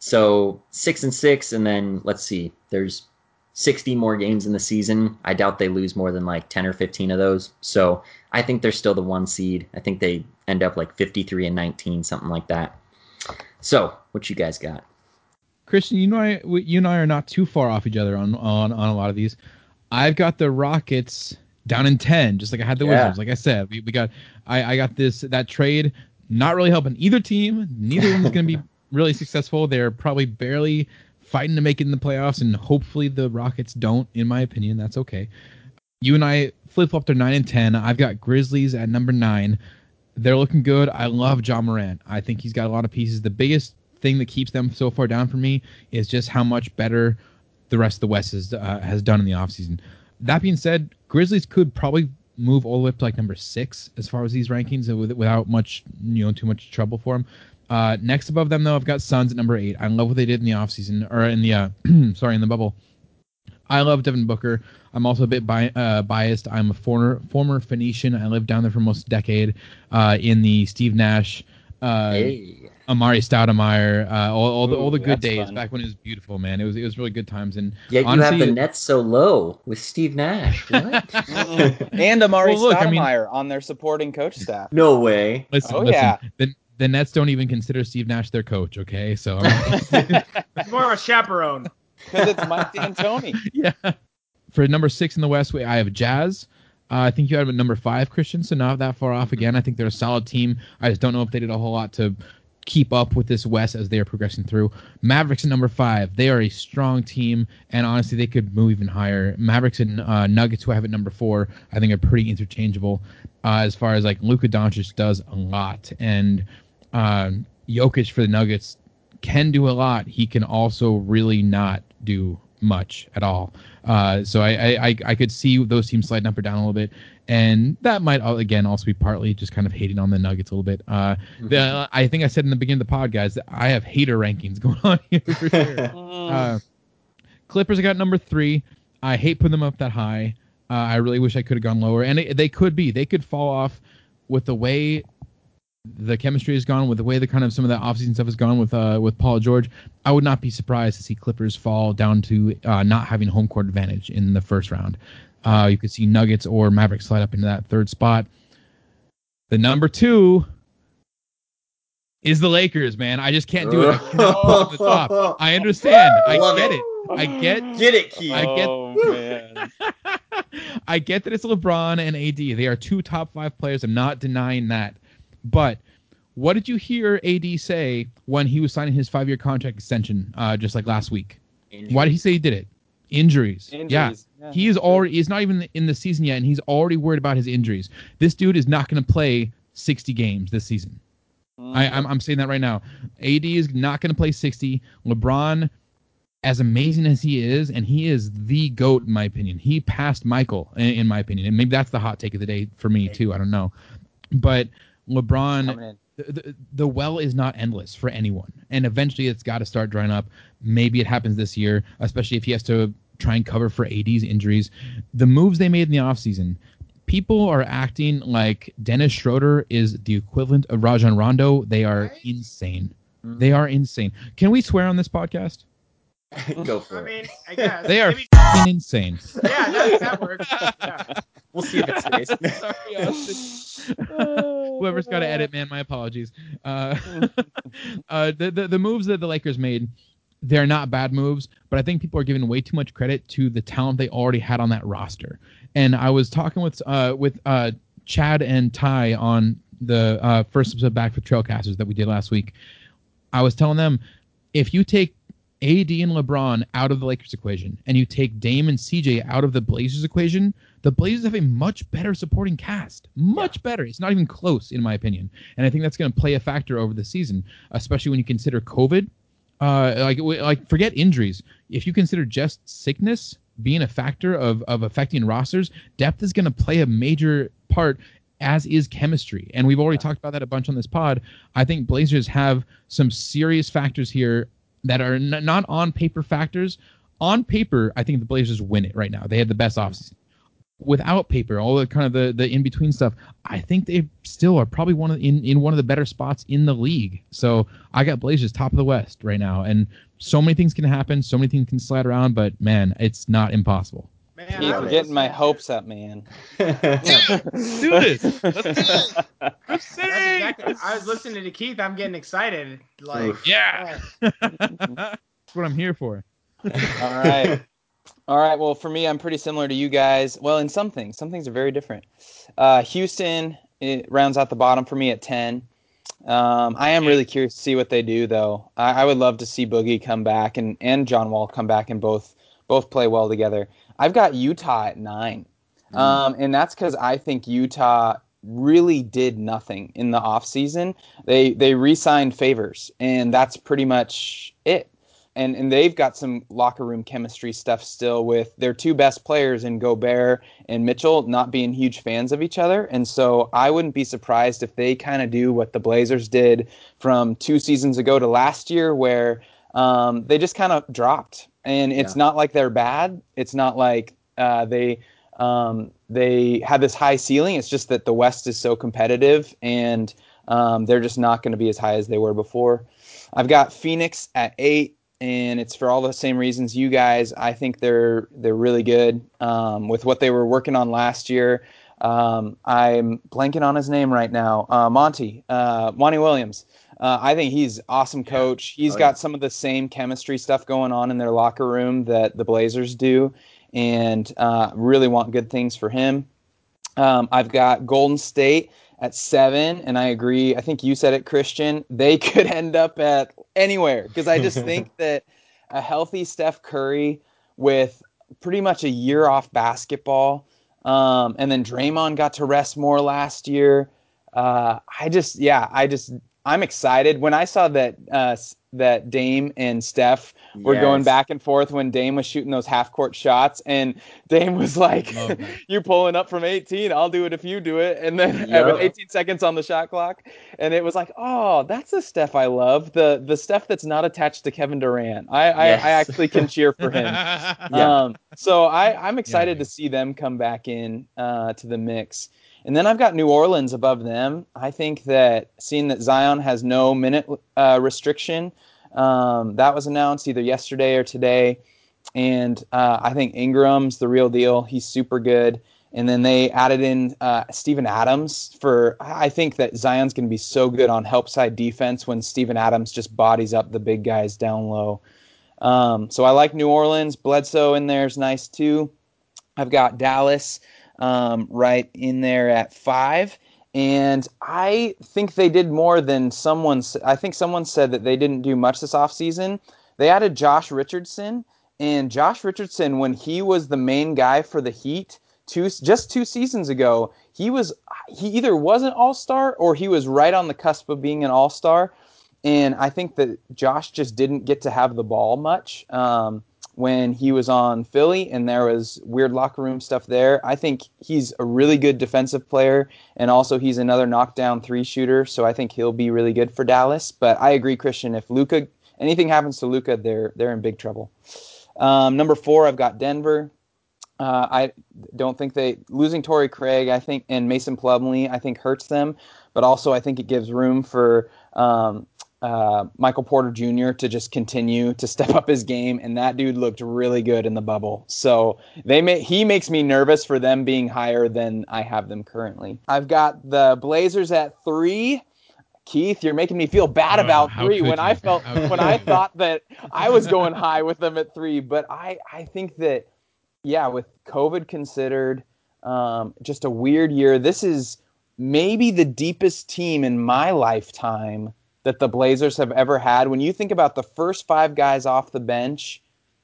So six and six, and then let's see, there's 60 more games in the season. I doubt they lose more than like 10 or 15 of those. So I think they're still the one seed. I think they end up like 53 and 19, something like that. So what you guys got? Christian, you know, I, you and I are not too far off each other on, on, on a lot of these. I've got the Rockets down in 10, just like I had the yeah. Wizards. Like I said, we, we got, I, I got this, that trade not really helping either team. Neither one's going to be really successful. They're probably barely fighting to make it in the playoffs, and hopefully the Rockets don't, in my opinion. That's okay. You and I flip flop to 9 and 10. I've got Grizzlies at number 9. They're looking good. I love John Moran. I think he's got a lot of pieces. The biggest thing that keeps them so far down for me is just how much better the rest of the West has, uh, has done in the offseason. That being said, Grizzlies could probably move all the way up to like number six as far as these rankings without much, you know, too much trouble for them. Uh, next above them, though, I've got Suns at number eight. I love what they did in the offseason, or in the, uh, sorry, in the bubble. I love Devin Booker. I'm also a bit bi- uh, biased. I'm a former former Phoenician. I lived down there for most decade uh, in the Steve Nash, uh, Hey. Amar'e Stoudemire, uh, all, all the all the good that's days fun. back when it was beautiful, man. It was it was really good times. And Yet you honestly, have the Nets so low with Steve Nash. What? and Amar'e Well, look, I mean- Stoudemire on their supporting coach staff. no way. listen, Oh, listen, yeah. the, the Nets don't even consider Steve Nash their coach. Okay, so I'm, It's more of a chaperone. Because it's Mike D'Antoni. yeah. For number six in the West, we- I have Jazz. Uh, I think you had them at number five, Christian, so not that far off again. I think they're a solid team. I just don't know if they did a whole lot to keep up with this West as they are progressing through. Mavericks at number five. They are a strong team, and honestly, they could move even higher. Mavericks and uh, Nuggets, who I have at number four, I think are pretty interchangeable uh, as far as like Luka Doncic does a lot, and uh, Jokic for the Nuggets can do a lot. He can also really not do much at all. Uh, so I, I, I, could see those teams sliding up or down a little bit, and that might again also be partly just kind of hating on the Nuggets a little bit. Uh, the, I think I said in the beginning of the pod, guys, that I have hater rankings going on here for sure. Uh, Clippers, I got number three. I hate putting them up that high. Uh, I really wish I could have gone lower, and it, they could be. They could fall off with the way the chemistry has gone, with the way the kind of some of the offseason stuff has gone with uh, with Paul George. I would not be surprised to see Clippers fall down to uh, not having home court advantage in the first round. Uh, you could see Nuggets or Mavericks slide up into that third spot. The number two is the Lakers, man. I just can't do it. I cannot put them at the top. I understand. I Love get it. it. I get Get it, Keith. I get- oh, man. I get that it's LeBron and AD. They are two top five players. I'm not denying that. But what did you hear AD say when he was signing his five year contract extension uh, just like last week? Why did he say he did it? Injuries. Yeah. Injuries. Yeah, He is already he's not even in the season yet, and he's already worried about his injuries. This dude is not going to play 60 games this season. true. I, I'm, I'm saying that right now. AD is not going to play 60. LeBron, as amazing as he is, and he is the GOAT, in my opinion. He passed Michael, in, in my opinion. And maybe that's the hot take of the day for me, too. I don't know. But LeBron. The, the, the well is not endless for anyone. And eventually it's got to start drying up. Maybe it happens this year, especially if he has to try and cover for AD's injuries. The moves they made in the offseason, people are acting like Dennis Schroeder is the equivalent of Rajon Rondo. They are Right? insane. Mm-hmm. They are insane. Can we swear on this podcast? Go I for it. mean, I guess. They are Maybe- f***ing insane. yeah, that, that works. Yeah. We'll see if it stays. Sorry, Austin. Whoever's got to edit, man, my apologies. Uh, uh, the, the the moves that the Lakers made, they're not bad moves, but I think people are giving way too much credit to the talent they already had on that roster. And I was talking with uh, with uh, Chad and Ty on the uh, first episode back for Trailcasters that we did last week. I was telling them if you take AD and LeBron out of the Lakers equation and you take Dame and CJ out of the Blazers equation, the Blazers have a much better supporting cast. Much better. It's not even close, in my opinion. And I think that's going to play a factor over the season, especially when you consider COVID. Uh, like, like forget injuries. If you consider just sickness being a factor of, of affecting rosters, depth is going to play a major part as is chemistry. And we've already talked about that a bunch on this pod. I think Blazers have some serious factors here that are n- not on paper factors. On paper, I think the Blazers win it right now. They had the best offseason. Without paper, all the kind of the, the in between stuff, I think they still are probably one of in, in one of the better spots in the league. So I got Blazers top of the West right now, and so many things can happen, so many things can slide around, but man, it's not impossible. Man, Keith, you're getting my hopes up, man. Let's do this. Let's do this. That's exactly. I was listening to Keith. I'm getting excited. Like, Yeah, that's what I'm here for. All right. All right. Well, for me, I'm pretty similar to you guys. Well, in some things, some things are very different. Uh, Houston it rounds out the bottom for me at 10. Um, I am really curious to see what they do, though. I, I would love to see Boogie come back and, and John Wall come back and both both play well together. I've got Utah at nine, um, and that's because I think Utah really did nothing in the offseason. They they re-signed Favors, and that's pretty much it and and they've got some locker room chemistry stuff still with their two best players in Gobert and Mitchell not being huge fans of each other. And so I wouldn't be surprised if they kind of do what the Blazers did from two seasons ago to last year, where um, they just kind of dropped and it's Yeah. not like they're bad. It's not like uh, they um, they have this high ceiling. It's just that the West is so competitive, and um, they're just not going to be as high as they were before. I've got Phoenix at eight, and it's for all the same reasons you guys. I think they're they're really good um, with what they were working on last year. Um, I'm blanking on his name right now. Uh, Monty, uh, Monty Williams. Uh, I think he's awesome coach. He's Oh, got yeah. some of the same chemistry stuff going on in their locker room that the Blazers do, and uh, really want good things for him. Um, I've got Golden State at seven, and I agree. I think you said it, Christian. They could end up at anywhere because I just think that a healthy Steph Curry with pretty much a year off basketball, um, and then Draymond got to rest more last year. Uh, I just, yeah, I just, I'm excited when I saw that uh, that Dame and Steph were going back and forth when Dame was shooting those half court shots, and Dame was like. "You pulling up from 18? I'll do it if you do it." And then with 18 seconds on the shot clock, and it was like, "Oh, that's the Steph I love. The the Steph that's not attached to Kevin Durant. I I, Yes. I actually can cheer for him." Yeah. Um, so I, I'm excited Yeah. to see them come back in uh, to the mix. And then I've got New Orleans above them. I think that seeing that Zion has no minute uh, restriction, um, that was announced either yesterday or today. And uh, I think Ingram's the real deal. He's super good. And then they added in uh, Steven Adams for. I think that Zion's going to be so good on help side defense when Steven Adams just bodies up the big guys down low. Um, so I like New Orleans. Bledsoe in there is nice too. I've got Dallas um, right in there at five. And I think they did more than someone. I think someone said that they didn't do much this offseason. They added Josh Richardson, and Josh Richardson, when he was the main guy for the Heat, two just two seasons ago, he was he either was an All Star or he was right on the cusp of being an All Star. And I think that Josh just didn't get to have the ball much um, when he was on Philly, and there was weird locker room stuff there. I think he's a really good defensive player, and also he's another knockdown three shooter. So I think he'll be really good for Dallas. But I agree, Christian. If Luka, anything happens to Luka, they're they're in big trouble. Um, number four, I've got Denver. Uh, I don't think they losing Torrey Craig. I think and Mason Plumlee. I think hurts them, but also I think it gives room for um, uh, Michael Porter Jr. to just continue to step up his game, and that dude looked really good in the bubble. So they may, he makes me nervous for them being higher than I have them currently. I've got the Blazers at three. Keith, you're making me feel bad Oh, about three when I felt when I thought that I was going high with them at three, but I I think that yeah, with COVID considered, um, just a weird year. This is maybe the deepest team in my lifetime that the Blazers have ever had. When you think about the first five guys off the bench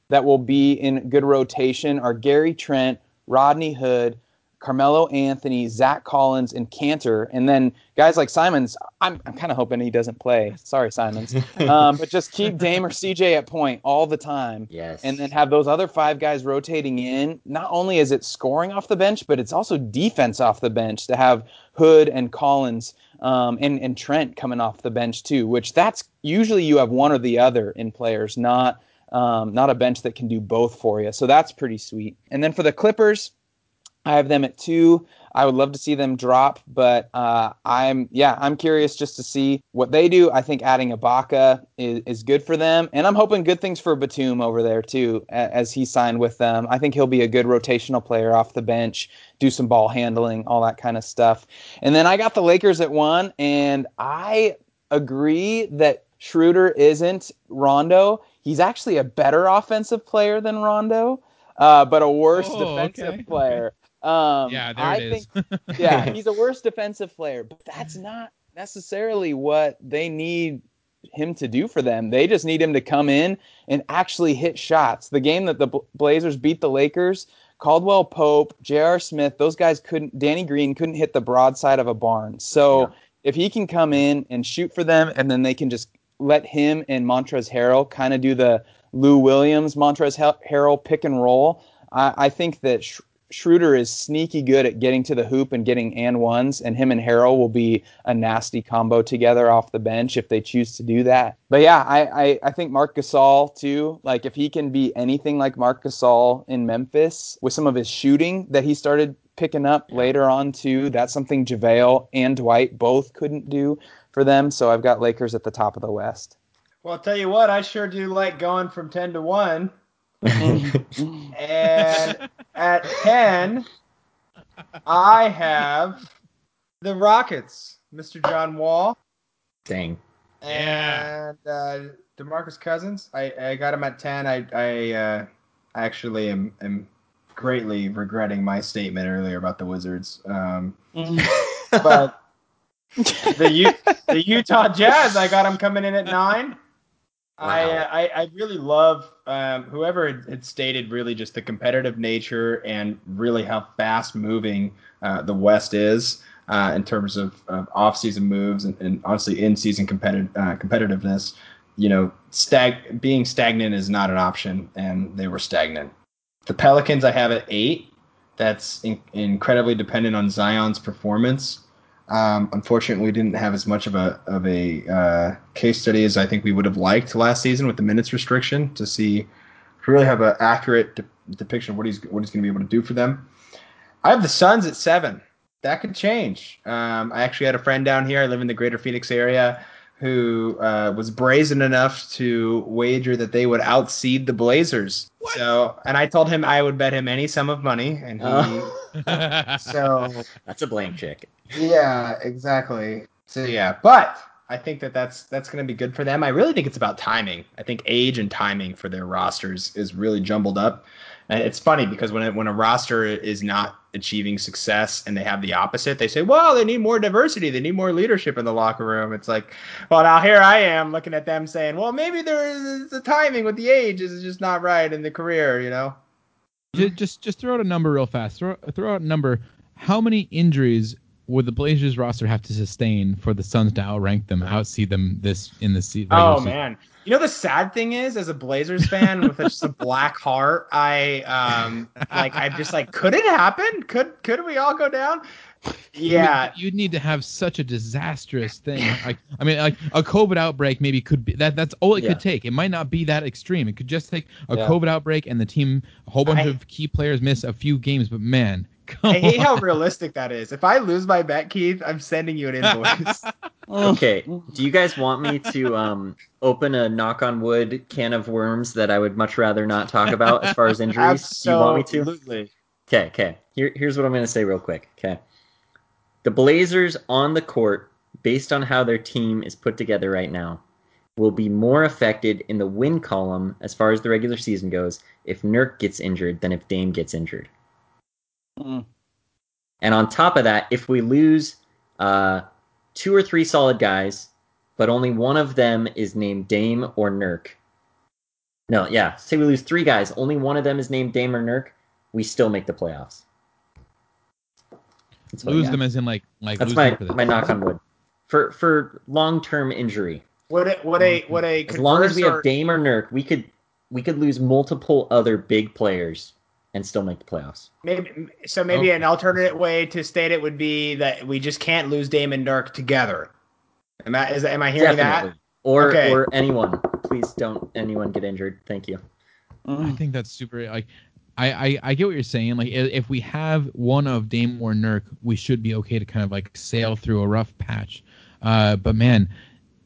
that will be in good rotation are Gary Trent, Rodney Hood, Carmelo Anthony, Zach Collins, and Kanter. And then guys like Simons, I'm, I'm kind of hoping he doesn't play. Sorry, Simons. Um, but just keep Dame or CJ at point all the time Yes. and then have those other five guys rotating in. Not only is it scoring off the bench, but it's also defense off the bench to have Hood and Collins um, and and Trent coming off the bench too. Which that's usually you have one or the other in players, not um, not a bench that can do both for you. So that's pretty sweet. And then for the Clippers. I have them at two. I would love to see them drop, but uh, I'm yeah, I'm curious just to see what they do. I think adding Ibaka is, is good for them, and I'm hoping good things for Batum over there too, as he signed with them. I think he'll be a good rotational player off the bench, do some ball handling, all that kind of stuff. And then I got the Lakers at one, and I agree that Schroeder isn't Rondo. He's actually a better offensive player than Rondo, uh, but a worse Oh, defensive okay, player. Um, yeah, there I it is. think yeah, he's a worse defensive player, but that's not necessarily what they need him to do for them. They just need him to come in and actually hit shots. The game that the Blazers beat the Lakers, Caldwell Pope, J.R. Smith, those guys couldn't, Danny Green couldn't hit the broadside of a barn. So Yeah. if he can come in and shoot for them, and then they can just let him and Montrezl Harrell kind of do the Lou Williams, Montrezl Har- Harrell pick and roll, I, I think that Sh- Schroeder is sneaky good at getting to the hoop and getting and ones, and him and Harrell will be a nasty combo together off the bench if they choose to do that. But yeah, I, I, I think Marc Gasol too. Like if he can be anything like Marc Gasol in Memphis with some of his shooting that he started picking up later on too, that's something JaVale and Dwight both couldn't do for them. So I've got Lakers at the top of the West. Well, I'll tell you what, I sure do like going from 10 to 1. and at 10, I have the Rockets, Mr. John Wall. Dang. And uh, DeMarcus Cousins. I, I got him at 10. I, I uh, actually am, am greatly regretting my statement earlier about the Wizards. Um, but the, U- the Utah Jazz, I got them coming in at 9. I, Wow. I I really love um, whoever had, had stated really just the competitive nature and really how fast moving uh, the West is uh, in terms of, of off-season moves and, and honestly in-season competitive uh, competitiveness. You know, stag being stagnant is not an option, and they were stagnant. The Pelicans I have at eight. That's in, incredibly dependent on Zion's performance. Um, unfortunately, we didn't have as much of a of a uh, case study as I think we would have liked last season with the minutes restriction to see to really have an accurate de- depiction of what he's what he's going to be able to do for them. I have the Suns at seven. That could change. Um, I actually had a friend down here. I live in the Greater Phoenix area who uh, was brazen enough to wager that they would outseed the Blazers. So, and I told him I would bet him any sum of money, and he. Oh. So That's a blank check. Yeah, exactly. So yeah, but I think that that's that's going to be good for them. I really think it's about timing. I think age and timing for their rosters is really jumbled up. And it's funny because when it, when a roster is not achieving success and they have the opposite, they say, "Well, they need more diversity. They need more leadership in the locker room." It's like, well, now here I am looking at them saying, "Well, maybe there is the timing with the age is just not right in the career," you know. just, just throw out a number real fast. Throw throw out a number. How many injuries would the Blazers roster have to sustain for the Suns to outrank them, outseed them this in the season? Oh man, you know the sad thing is, as a Blazers fan with just a black heart, I um like I just like could it happen? Could could we all go down? Yeah, you'd need to have such a disastrous thing. Like, I mean, like a COVID outbreak maybe could be that. That's all it Yeah. could take. It might not be that extreme. It could just take a Yeah. COVID outbreak and the team, a whole bunch I- of key players miss a few games. But man, come I hate on. how realistic that is. If I lose my bet, Keith, I'm sending you an invoice. Okay. Do you guys want me to um, open a knock on wood can of worms that I would much rather not talk about as far as injuries? Do you want me to? Absolutely. Okay, okay. Here, here's what I'm going to say real quick. Okay. The Blazers on the court, based on how their team is put together right now, will be more affected in the win column as far as the regular season goes if Nurk gets injured than if Dame gets injured. Mm. And on top of that, if we lose uh, two or three solid guys, but only one of them is named Dame or Nurk. No, yeah. Say we lose three guys, only one of them is named Dame or Nurk, we still make the playoffs. That's lose them as in like like That's my for my knock on wood. For for long term injury, What a, what a what a as long as we have Dame or Nurk, we could we could lose multiple other big players and still make the playoffs. maybe so maybe Okay. an alternate way to state it would be that we just can't lose Dame and Dirk together. Am I is am I hearing Definitely. Or Okay. or anyone. Please don't anyone get injured. Thank you. I think that's super. Like, I, I I get what you're saying. Like, if we have one of Dame or Nurk, we should be okay to kind of like sail through a rough patch. Uh, but man,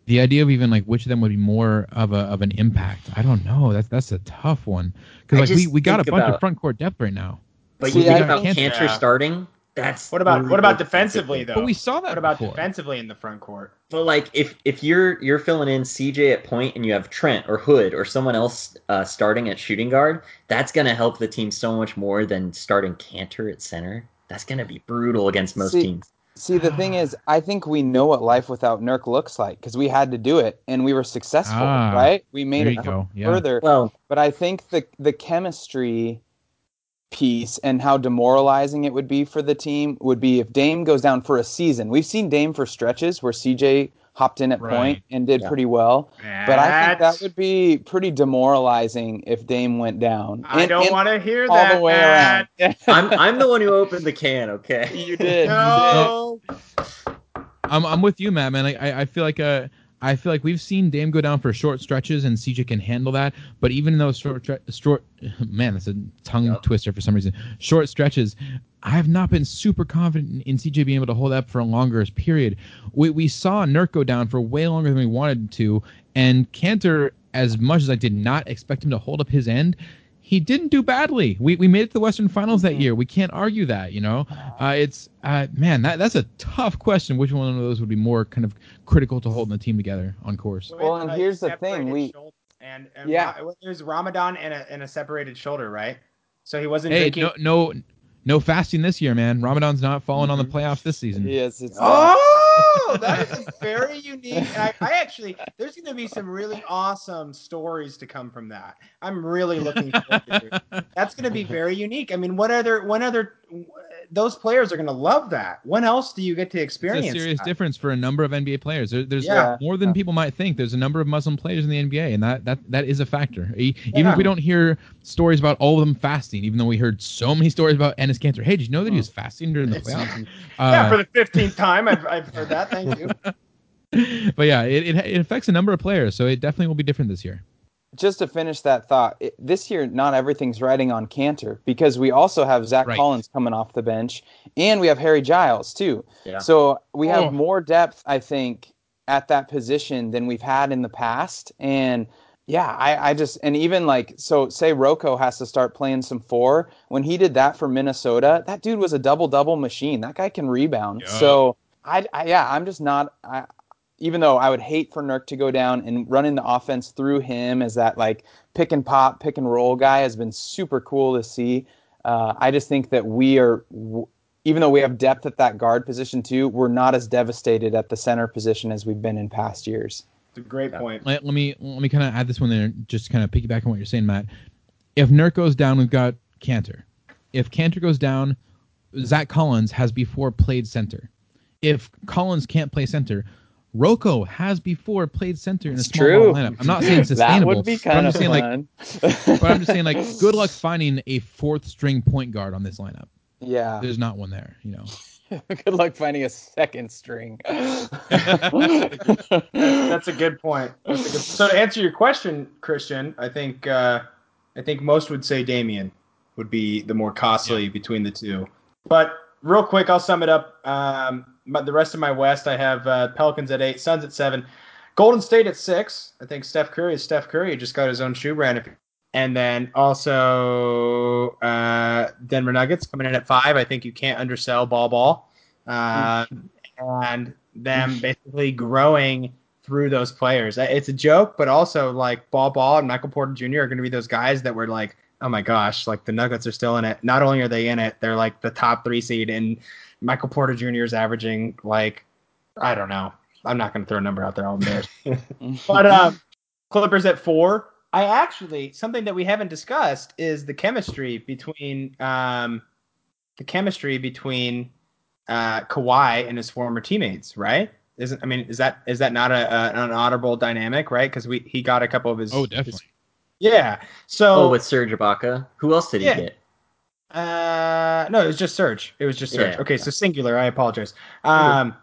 the idea of even like which of them would be more of a of an impact, I don't know. That's that's a tough one because like we, we got a bunch about- of front court depth right now. But See, you think I about think- Kanter Yeah. starting. That's What about what about defensively though? But we saw that What about before. defensively in the front court? But like if if you're you're filling in CJ at point and you have Trent or Hood or someone else uh, starting at shooting guard, that's gonna help the team so much more than starting Kanter at center. That's gonna be brutal against most See, teams. See, the thing is, I think we know what life without Nurk looks like because we had to do it and we were successful, Ah, right? We made it you go. Yeah. further. Well, But I think the the chemistry piece and how demoralizing it would be for the team would be if Dame goes down for a season. We've seen Dame for stretches where CJ hopped in at Right. point and did Yeah. pretty well. But I think that would be pretty demoralizing if Dame went down. I And- don't want to hear all that. the way Matt. around. I'm I'm the one who opened the can. Okay. you did. No. I'm I'm with you, Matt. Man, I I I feel like uh I feel like we've seen Dame go down for short stretches, and CJ can handle that. But even in those short, short, man, that's a tongue Yep. twister for some reason. Short stretches, I have not been super confident in CJ being able to hold up for a longer period. We we saw Nurk go down for way longer than we wanted to, and Kanter, as much as I did not expect him to hold up his end. He didn't do badly. We, we made it to the Western Finals that year. We can't argue that, you know. Uh, it's uh, man, that that's a tough question. Which one of those would be more kind of critical to holding the team together on course? Well, and With here's the thing, we- shoulder and, and Yeah. Ra- it was Ramadan and a, and a separated shoulder, right? So he wasn't Hey, drinking. no, no, no fasting this year, man. Ramadan's not falling on the mm-hmm. playoffs this season. Yes, it's Oh, that is very unique. And I, I actually, there's going to be some really awesome stories to come from that. I'm really looking forward to it. That's going to be very unique. I mean, what other, what other, those players are going to love that. When else do you get to It's experience? a serious that? difference for a number of NBA players. There, there's Yeah. more than people might think. There's a number of Muslim players in the NBA, and that that, that is a factor. Even Yeah. if we don't hear stories about all of them fasting, even though we heard so many stories about Enes Kanter. Hey, did you know that he was fasting during the playoffs? Yeah, Uh, for the 15th time, I've, I've heard that. Thank you. but yeah, it, it, it affects a number of players, so it definitely will be different this year. Just to finish that thought, it, this year not everything's riding on Kanter because we also have Zach Right. Collins coming off the bench, and we have Harry Giles too. Yeah. So we have Oh. more depth, I think, at that position than we've had in the past. And yeah, I, I just and even like so say Rocco has to start playing some four. When he did that for Minnesota, that dude was a double double machine. That guy can rebound. Yeah. So I, I yeah, I'm just not I even though I would hate for Nurk to go down and running the offense through him as that like pick and pop, pick and roll guy has been super cool to see. Uh, I just think that we are, w- even though we have depth at that guard position too, we're not as devastated at the center position as we've been in past years. It's a great point. Let, let me let me kind of add this one there, just kind of piggyback on what you're saying, Matt. If Nurk goes down, we've got Kanter. If Kanter goes down, Zach Collins has before played center. If Collins can't play center, Rocco has before played center in a It's small true. ball lineup. I'm not saying sustainable. that sustainable. would be but I'm kind of just saying like, fun. but I'm just saying like, good luck finding a fourth string point guard on this lineup. yeah. There's not one there, you know. Good luck finding a second string. That's a good point. A good, so to answer your question, Christian, I think uh, I think most would say Damian would be the more costly between the two. But real quick, I'll sum it up. Um, my, the rest of my West, I have uh, Pelicans at eight, Suns at seven, Golden State at six. I think Steph Curry is Steph Curry. He just got his own shoe brand. And then also uh, Denver Nuggets coming in at five. I think you can't undersell Bol Bol. Uh, and them basically growing through those players. It's a joke, but also like Bol Bol and Michael Porter Jr. are going to be those guys that were like, oh my gosh, like the Nuggets are still in it. Not only are they in it, they're like the top three seed, and Michael Porter Jr. is averaging like, I don't know. I'm not going to throw a number out there. I'll embarrass. but um, Clippers at four. I actually something that we haven't discussed is the chemistry between um, the chemistry between uh, Kawhi and his former teammates, right? Isn't I mean, is that is that not a, a an honorable dynamic, right? Because we he got a couple of his. Oh, definitely. his- yeah. So. Oh, with Serge Ibaka. Who else did he Yeah. get? Uh, no, it was just Serge. It was just Serge. Yeah. okay, so singular. I apologize. Um,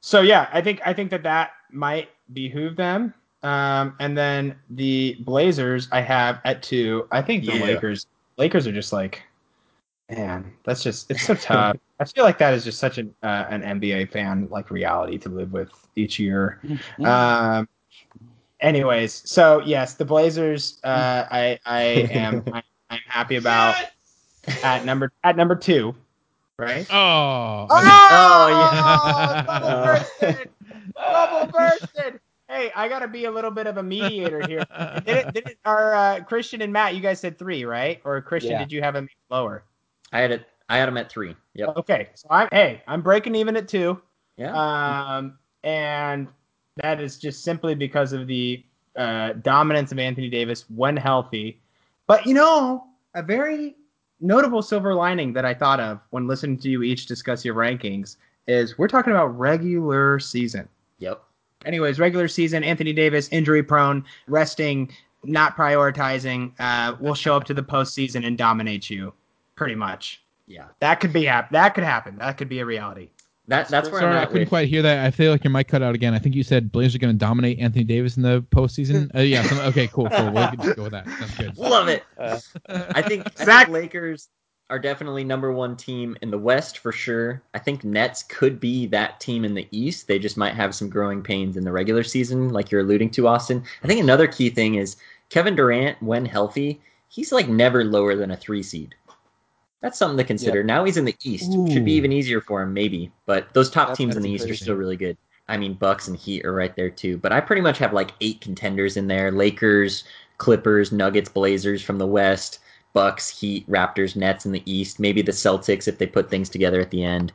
so yeah, I think I think that that might behoove them. Um, and then the Blazers, I have at two. I think the Yeah. Lakers. Lakers are just like, man, that's just it's so tough. I feel like that is just such an uh, an NBA fan like reality to live with each year. Um, anyways, so yes, the Blazers. Uh, I I am I, I'm happy about at number at number two, right? Oh, Oh, yeah. double bursted! Double bursted! Hey, I gotta be a little bit of a mediator here. Did it? Did it? Our uh, Christian and Matt, you guys said three, right? Or Christian, Yeah. did you have him lower? I had it. I had him at three. Yep. Okay, so I'm hey, I'm breaking even at two. Yeah. Um, and that is just simply because of the uh, dominance of Anthony Davis when healthy. But you know, a very notable silver lining that I thought of when listening to you each discuss your rankings is we're talking about regular season. Yep. anyways, regular season, Anthony Davis injury prone, resting, not prioritizing. Uh, will show up to the postseason and dominate you, pretty much. Yeah, That could be hap- That could happen. That could be a reality. That that's where Sorry, I'm I couldn't with. quite hear that. I feel like your mic cut out again. I think you said Blazers are going to dominate Anthony Davis in the postseason. Uh, yeah. some- okay. Cool. Cool. We'll just go with that. That's good. Love it. Uh, I think, I Zach- Lakers are definitely number one team in the West for sure. I think Nets could be that team in the East. They just might have some growing pains in the regular season, like you're alluding to, Austin. I think another key thing is Kevin Durant, when healthy, he's like never lower than a three seed. That's something to consider. Now he's in the East. Should be even easier for him, maybe. But those top That's- teams in the East are still really good. I mean, Bucks and Heat are right there too. But I pretty much have like eight contenders in there: Lakers, Clippers, Nuggets, Blazers from the West, Bucks, Heat, Raptors, Nets in the East. Maybe the Celtics if they put things together at the end.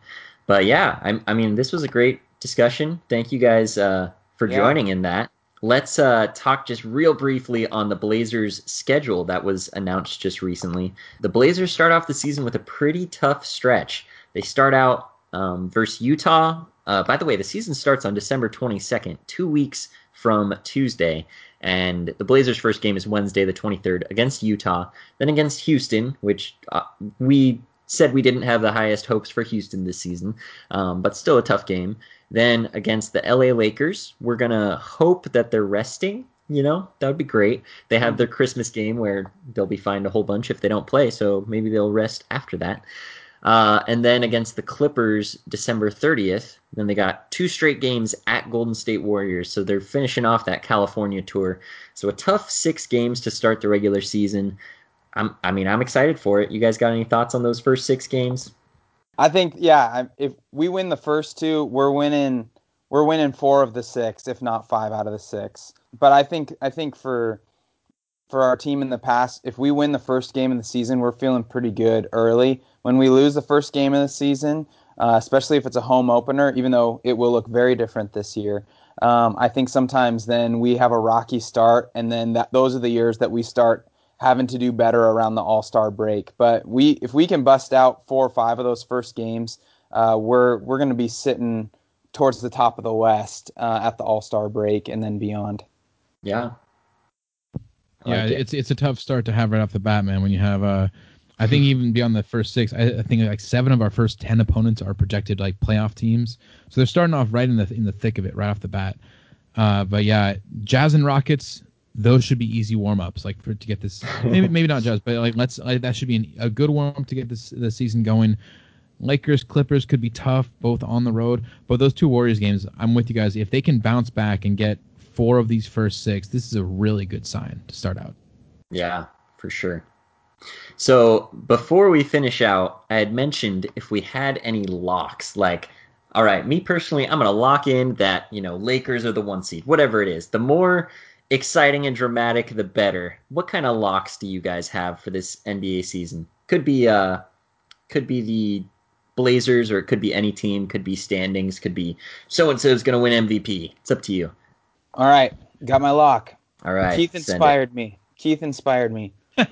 But yeah, I, I mean, this was a great discussion. Thank you guys uh, for Yeah. joining in that. Let's uh, talk just real briefly on the Blazers' schedule that was announced just recently. The Blazers start off the season with a pretty tough stretch. They start out um, versus Utah. Uh, by the way, the season starts on December 22nd, two weeks from Tuesday. And the Blazers' first game is Wednesday, the 23rd, against Utah. Then against Houston, which uh, we said we didn't have the highest hopes for Houston this season, um, but still a tough game. Then against the LA Lakers, we're going to hope that they're resting. You know, that would be great. They have their Christmas game where they'll be fined a whole bunch if they don't play, so maybe they'll rest after that. Uh, and then against the Clippers, December 30th. Then they got two straight games at Golden State Warriors. So they're finishing off that California tour. So a tough six games to start the regular season. I'm, I mean, I'm excited for it. You guys got any thoughts on those first six games? I think yeah. If we win the first two, we're winning. We're winning four of the six, if not five out of the six. But I think I think for for our team in the past, if we win the first game of the season, we're feeling pretty good early. When we lose the first game of the season, uh, especially if it's a home opener, even though it will look very different this year, um, I think sometimes then we have a rocky start, and then that those are the years that we start having to do better around the All Star break. But we, if we can bust out four or five of those first games, uh, we're we're going to be sitting towards the top of the West uh, at the All Star break and then beyond. Yeah. I Yeah, it. it's it's a tough start to have right off the bat, man. When you have, uh, I think even beyond the first six, I, I think like seven of our first ten opponents are projected like playoff teams, so they're starting off right in the in the thick of it right off the bat. Uh, but yeah, Jazz and Rockets, those should be easy warm ups, like for to get this. Maybe maybe not Jazz, but like let's like, that should be an, a good warm up to get this the season going. Lakers Clippers could be tough, both on the road. But those two Warriors games, I'm with you guys. If they can bounce back and get four of these first six, this is a really good sign to start out. Yeah, for sure. So before we finish out, I had mentioned if we had any locks, like, all right, me personally, I'm gonna lock in that you know Lakers are the one seed, whatever it is. The more exciting and dramatic, the better. What kind of locks do you guys have for this NBA season? Could be uh, could be the Blazers, or it could be any team. Could be standings. Could be so and so is gonna win MVP. It's up to you. All right, got my lock. All right, Keith inspired me. Keith inspired me.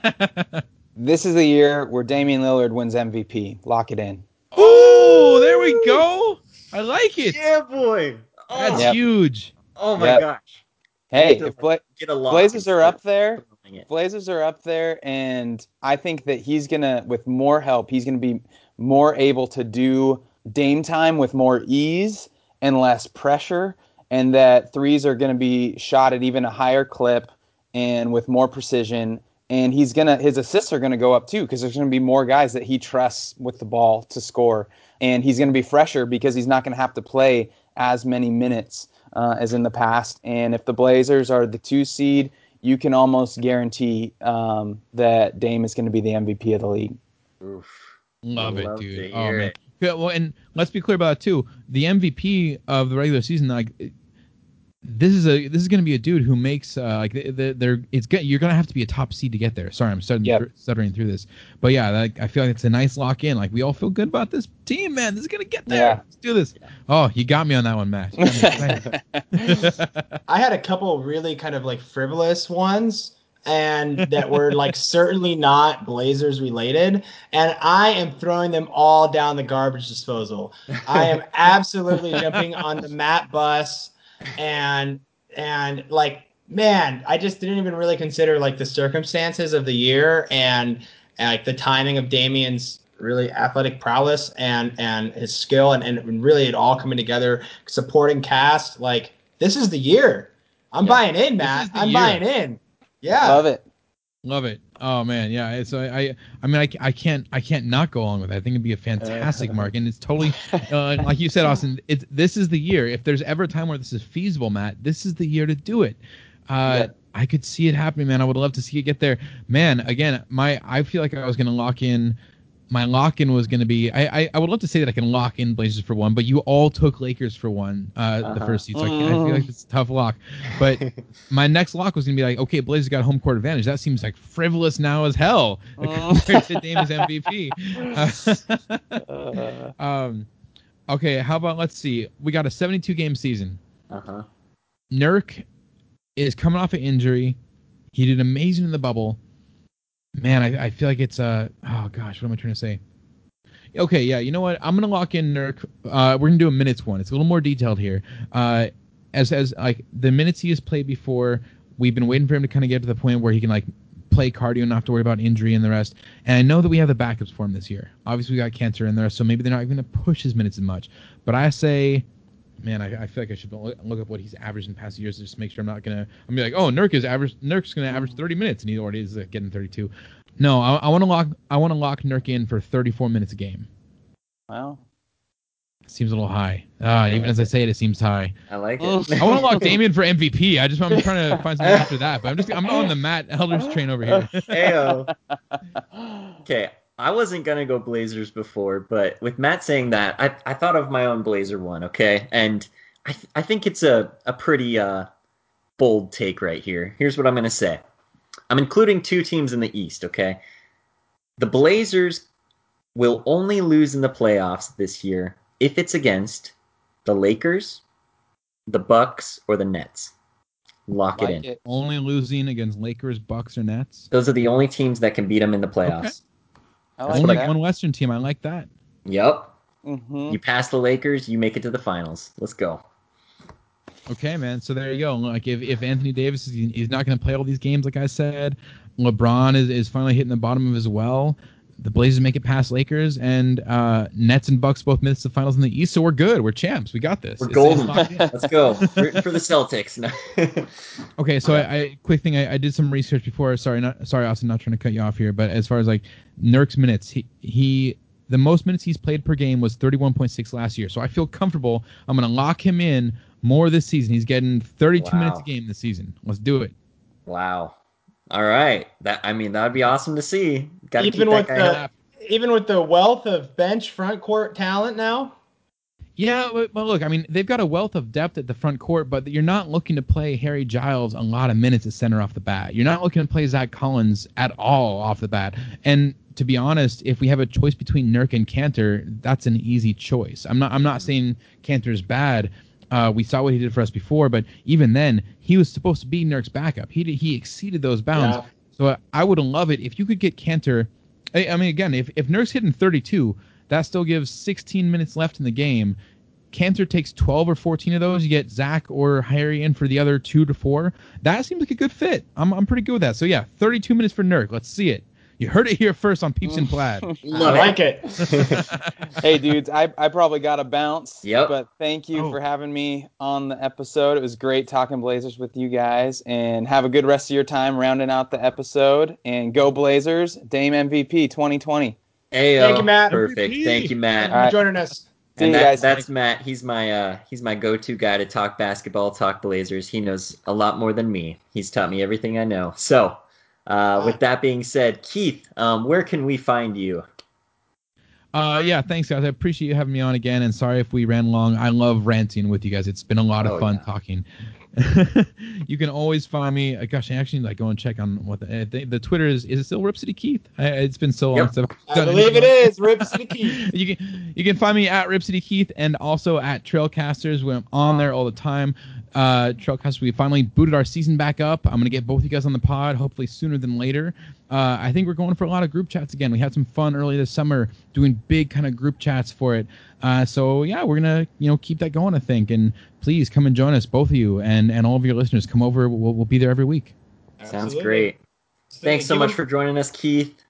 This is the year where Damian Lillard wins MVP. Lock it in. Oh, there we go. I like it. Yeah, boy. Oh, That's Yep. huge. oh my Yep. gosh. Hey, if Bla- Get a lock. Blazers are up there, Blazers are up there, and I think that he's gonna, with more help, he's gonna be more able to do Dame time with more ease and less pressure, and that threes are gonna be shot at even a higher clip and with more precision. And he's gonna, his assists are gonna go up too, because there's gonna be more guys that he trusts with the ball to score, and he's gonna be fresher because he's not gonna have to play as many minutes uh, as in the past. And if the Blazers are the two seed, you can almost guarantee um, that Dame is going to be the MVP of the league. Oof. Love it, Love dude. Oh man. it. Yeah, well, and let's be clear about it too. The MVP of the regular season, like this is a this is going to be a dude who makes uh, like the, the, they're it's good. You're going to have to be a top seed to get there. Sorry, I'm starting Yep. stuttering through this, but yeah, like, I feel like it's a nice lock in. Like we all feel good about this team, man. This is going to get there. Yeah. Let's do this. Oh, you got me on that one, Matt. You got me excited. I had a couple really kind of like frivolous ones and that were like certainly not Blazers related. And I am throwing them all down the garbage disposal. I am absolutely jumping on the Matt bus. And and like man, I just didn't even really consider like the circumstances of the year and, and like the timing of Damian's really athletic prowess and and his skill and, and really it all coming together supporting cast like this is the year i'm Yeah. buying in matt i'm year. buying in yeah Love it. Love it. Oh man, yeah. It's I, I, I mean, I, I can't, I can't not go along with that. I think it'd be a fantastic mark, and it's totally, uh, like you said, Austin. It's this is the year. If there's ever a time where this is feasible, Matt, this is the year to do it. Uh, Yeah. I could see it happening, man. I would love to see it get there, man. Again, my, I feel like I was gonna lock in. My lock in was going to be. I, I I would love to say that I can lock in Blazers for one, but you all took Lakers for one. Uh, the Uh-huh. first seed, so I, I feel like it's a tough lock. But my next lock was gonna be like, okay, Blazers got home court advantage. That seems like frivolous now as hell compared to Damian's MVP. Uh, um, okay, how about let's see. We got a 72 game season. Uh-huh. Nurk is coming off an injury. He did amazing in the bubble. Man, I, I feel like it's uh oh gosh, what am I trying to say? Okay, yeah, you know what? I'm gonna lock in Nurk. Uh, we're gonna do a minutes one. It's a little more detailed here. Uh, as as like the minutes he has played before, we've been waiting for him to kind of get to the point where he can like play cardio and not have to worry about injury and the rest. And I know that we have the backups for him this year. Obviously, we got Kanter in there, so maybe they're not even going to push his minutes as much. But I say, man, I, I feel like I should look up what he's averaged in past years to just make sure I'm not going to. I'm gonna be like, oh, Nurk is average. Nurk's going to average 30 minutes, and he already is uh, getting 32. No, I, I want to lock. I want to lock Nurk in for 34 minutes a game. wow. Seems a little high. Uh, even as I say it, it seems high. I like it. I want to lock Damian for MVP. I just I'm trying to find something after that, but I'm just I'm on the Matt Elders train over here. Ayo. Okay, I wasn't gonna go Blazers before, but with Matt saying that, I, I thought of my own Blazer one. Okay, and I th- I think it's a a pretty uh bold take right here. Here's what I'm gonna say. I'm including two teams in the East. Okay, the Blazers will only lose in the playoffs this year if it's against the Lakers, the Bucks, or the Nets. Lock it in. it. Only losing against Lakers, Bucks, or Nets. Those are the only teams that can beat them in the playoffs. Okay. I That's like Only one Western team. I like that. Yep. hmm You pass the Lakers, you make it to the finals. Let's go. Okay, man. So there you go. Like if, if Anthony Davis is he's not going to play all these games, like I said, LeBron is, is finally hitting the bottom of his well. The Blazers make it past Lakers, and uh, Nets and Bucks both missed the finals in the East. So we're good. We're champs. We got this. We're It's- golden. it's. Let's go. Rooting for the Celtics. No. Okay, so I, I quick thing. I, I did some research before. Sorry, not sorry, Austin. Not trying to cut you off here, but as far as like Nurk's minutes, he he the most minutes he's played per game was 31.6 last year. So I feel comfortable. I'm gonna lock him in more this season. He's getting 32 Wow. minutes a game this season. Let's do it. wow. All right. That I mean, that would be awesome to see. Got to Even that with the- happy. even with the wealth of bench front court talent now Yeah, but, but look, I mean, they've got a wealth of depth at the front court, but you're not looking to play Harry Giles a lot of minutes at center off the bat. You're not looking to play Zach Collins at all off the bat. And to be honest, if we have a choice between Nurk and Kanter, that's an easy choice. I'm not I'm not saying Kanter's bad. Uh, we saw what he did for us before, but even then, he was supposed to be Nurk's backup. He did, he exceeded those bounds. Yeah. So uh, I would love it if you could get Kanter. I, I mean, again, if if Nurk's hitting 32, that still gives 16 minutes left in the game. Kanter takes 12 or 14 of those. You get Zach or Harry in for the other two to four. That seems like a good fit. I'm, I'm pretty good with that. So yeah, 32 minutes for Nurk. Let's see it. You heard it here first on Peeps and Plaid. I like it hey dudes I, I probably got a bounce Yep. but thank you Oh. for having me on the episode it was great talking blazers with you guys and have a good rest of your time rounding out the episode and go blazers dame mvp 2020 Ayo. Thank you, Matt. Perfect. MVP. Thank you, Matt. Thank you for joining us and that, that's Matt. He's my uh, he's my go-to guy to talk basketball, talk Blazers. He knows a lot more than me. He's taught me everything I know. So, uh, with that being said, Keith, um, where can we find you? Uh, yeah, thanks guys. I appreciate you having me on again. And sorry if we ran long. I love ranting with you guys. It's been a lot of Oh, fun yeah. talking. you can always find me. Uh, gosh, I actually like go and check on what the uh, the, the Twitter is. Is it still Rip City Keith? I, it's been so long. Yep. since I've i done believe it is rip city Keith. you can You can find me at Rip City Keith and also at Trailcasters when I'm on there all the time. Uh, Trailcasters, we finally booted our season back up. I'm gonna get both of you guys on the pod, hopefully sooner than later. Uh, I think we're going for a lot of group chats again. We had some fun early this summer doing big kind of group chats for it. Uh, so yeah, we're gonna you know keep that going. I think, and please come and join us, both of you and and all of your listeners. Come over. We'll, we'll be there every week. Sounds Absolutely. great. Thanks so much for joining us, Keith.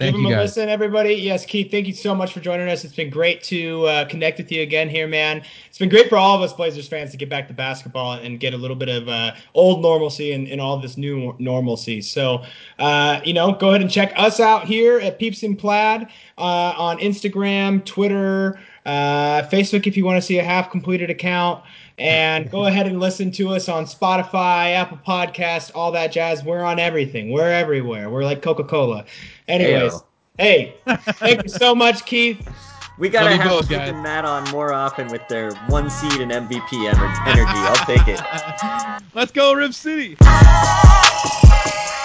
Thank Give you him a guys. listen, everybody. Yes, Keith, thank you so much for joining us. It's been great to uh, connect with you again here, man. It's been great for all of us Blazers fans to get back to basketball and get a little bit of uh, old normalcy and, and all this new normalcy. So, uh, you know, go ahead and check us out here at Peeps and Plaid uh, on Instagram, Twitter, uh, Facebook if you want to see a half completed account. And go ahead and listen to us on Spotify, Apple Podcast, all that jazz. We're on everything. We're everywhere. We're like Coca Cola. Anyways, Ayo. hey, thank you so much, Keith. We gotta Love you have both, Keith guys. and Matt on more often with their one seed and MVP energy. I'll take it. Let's go, Rip City. Thank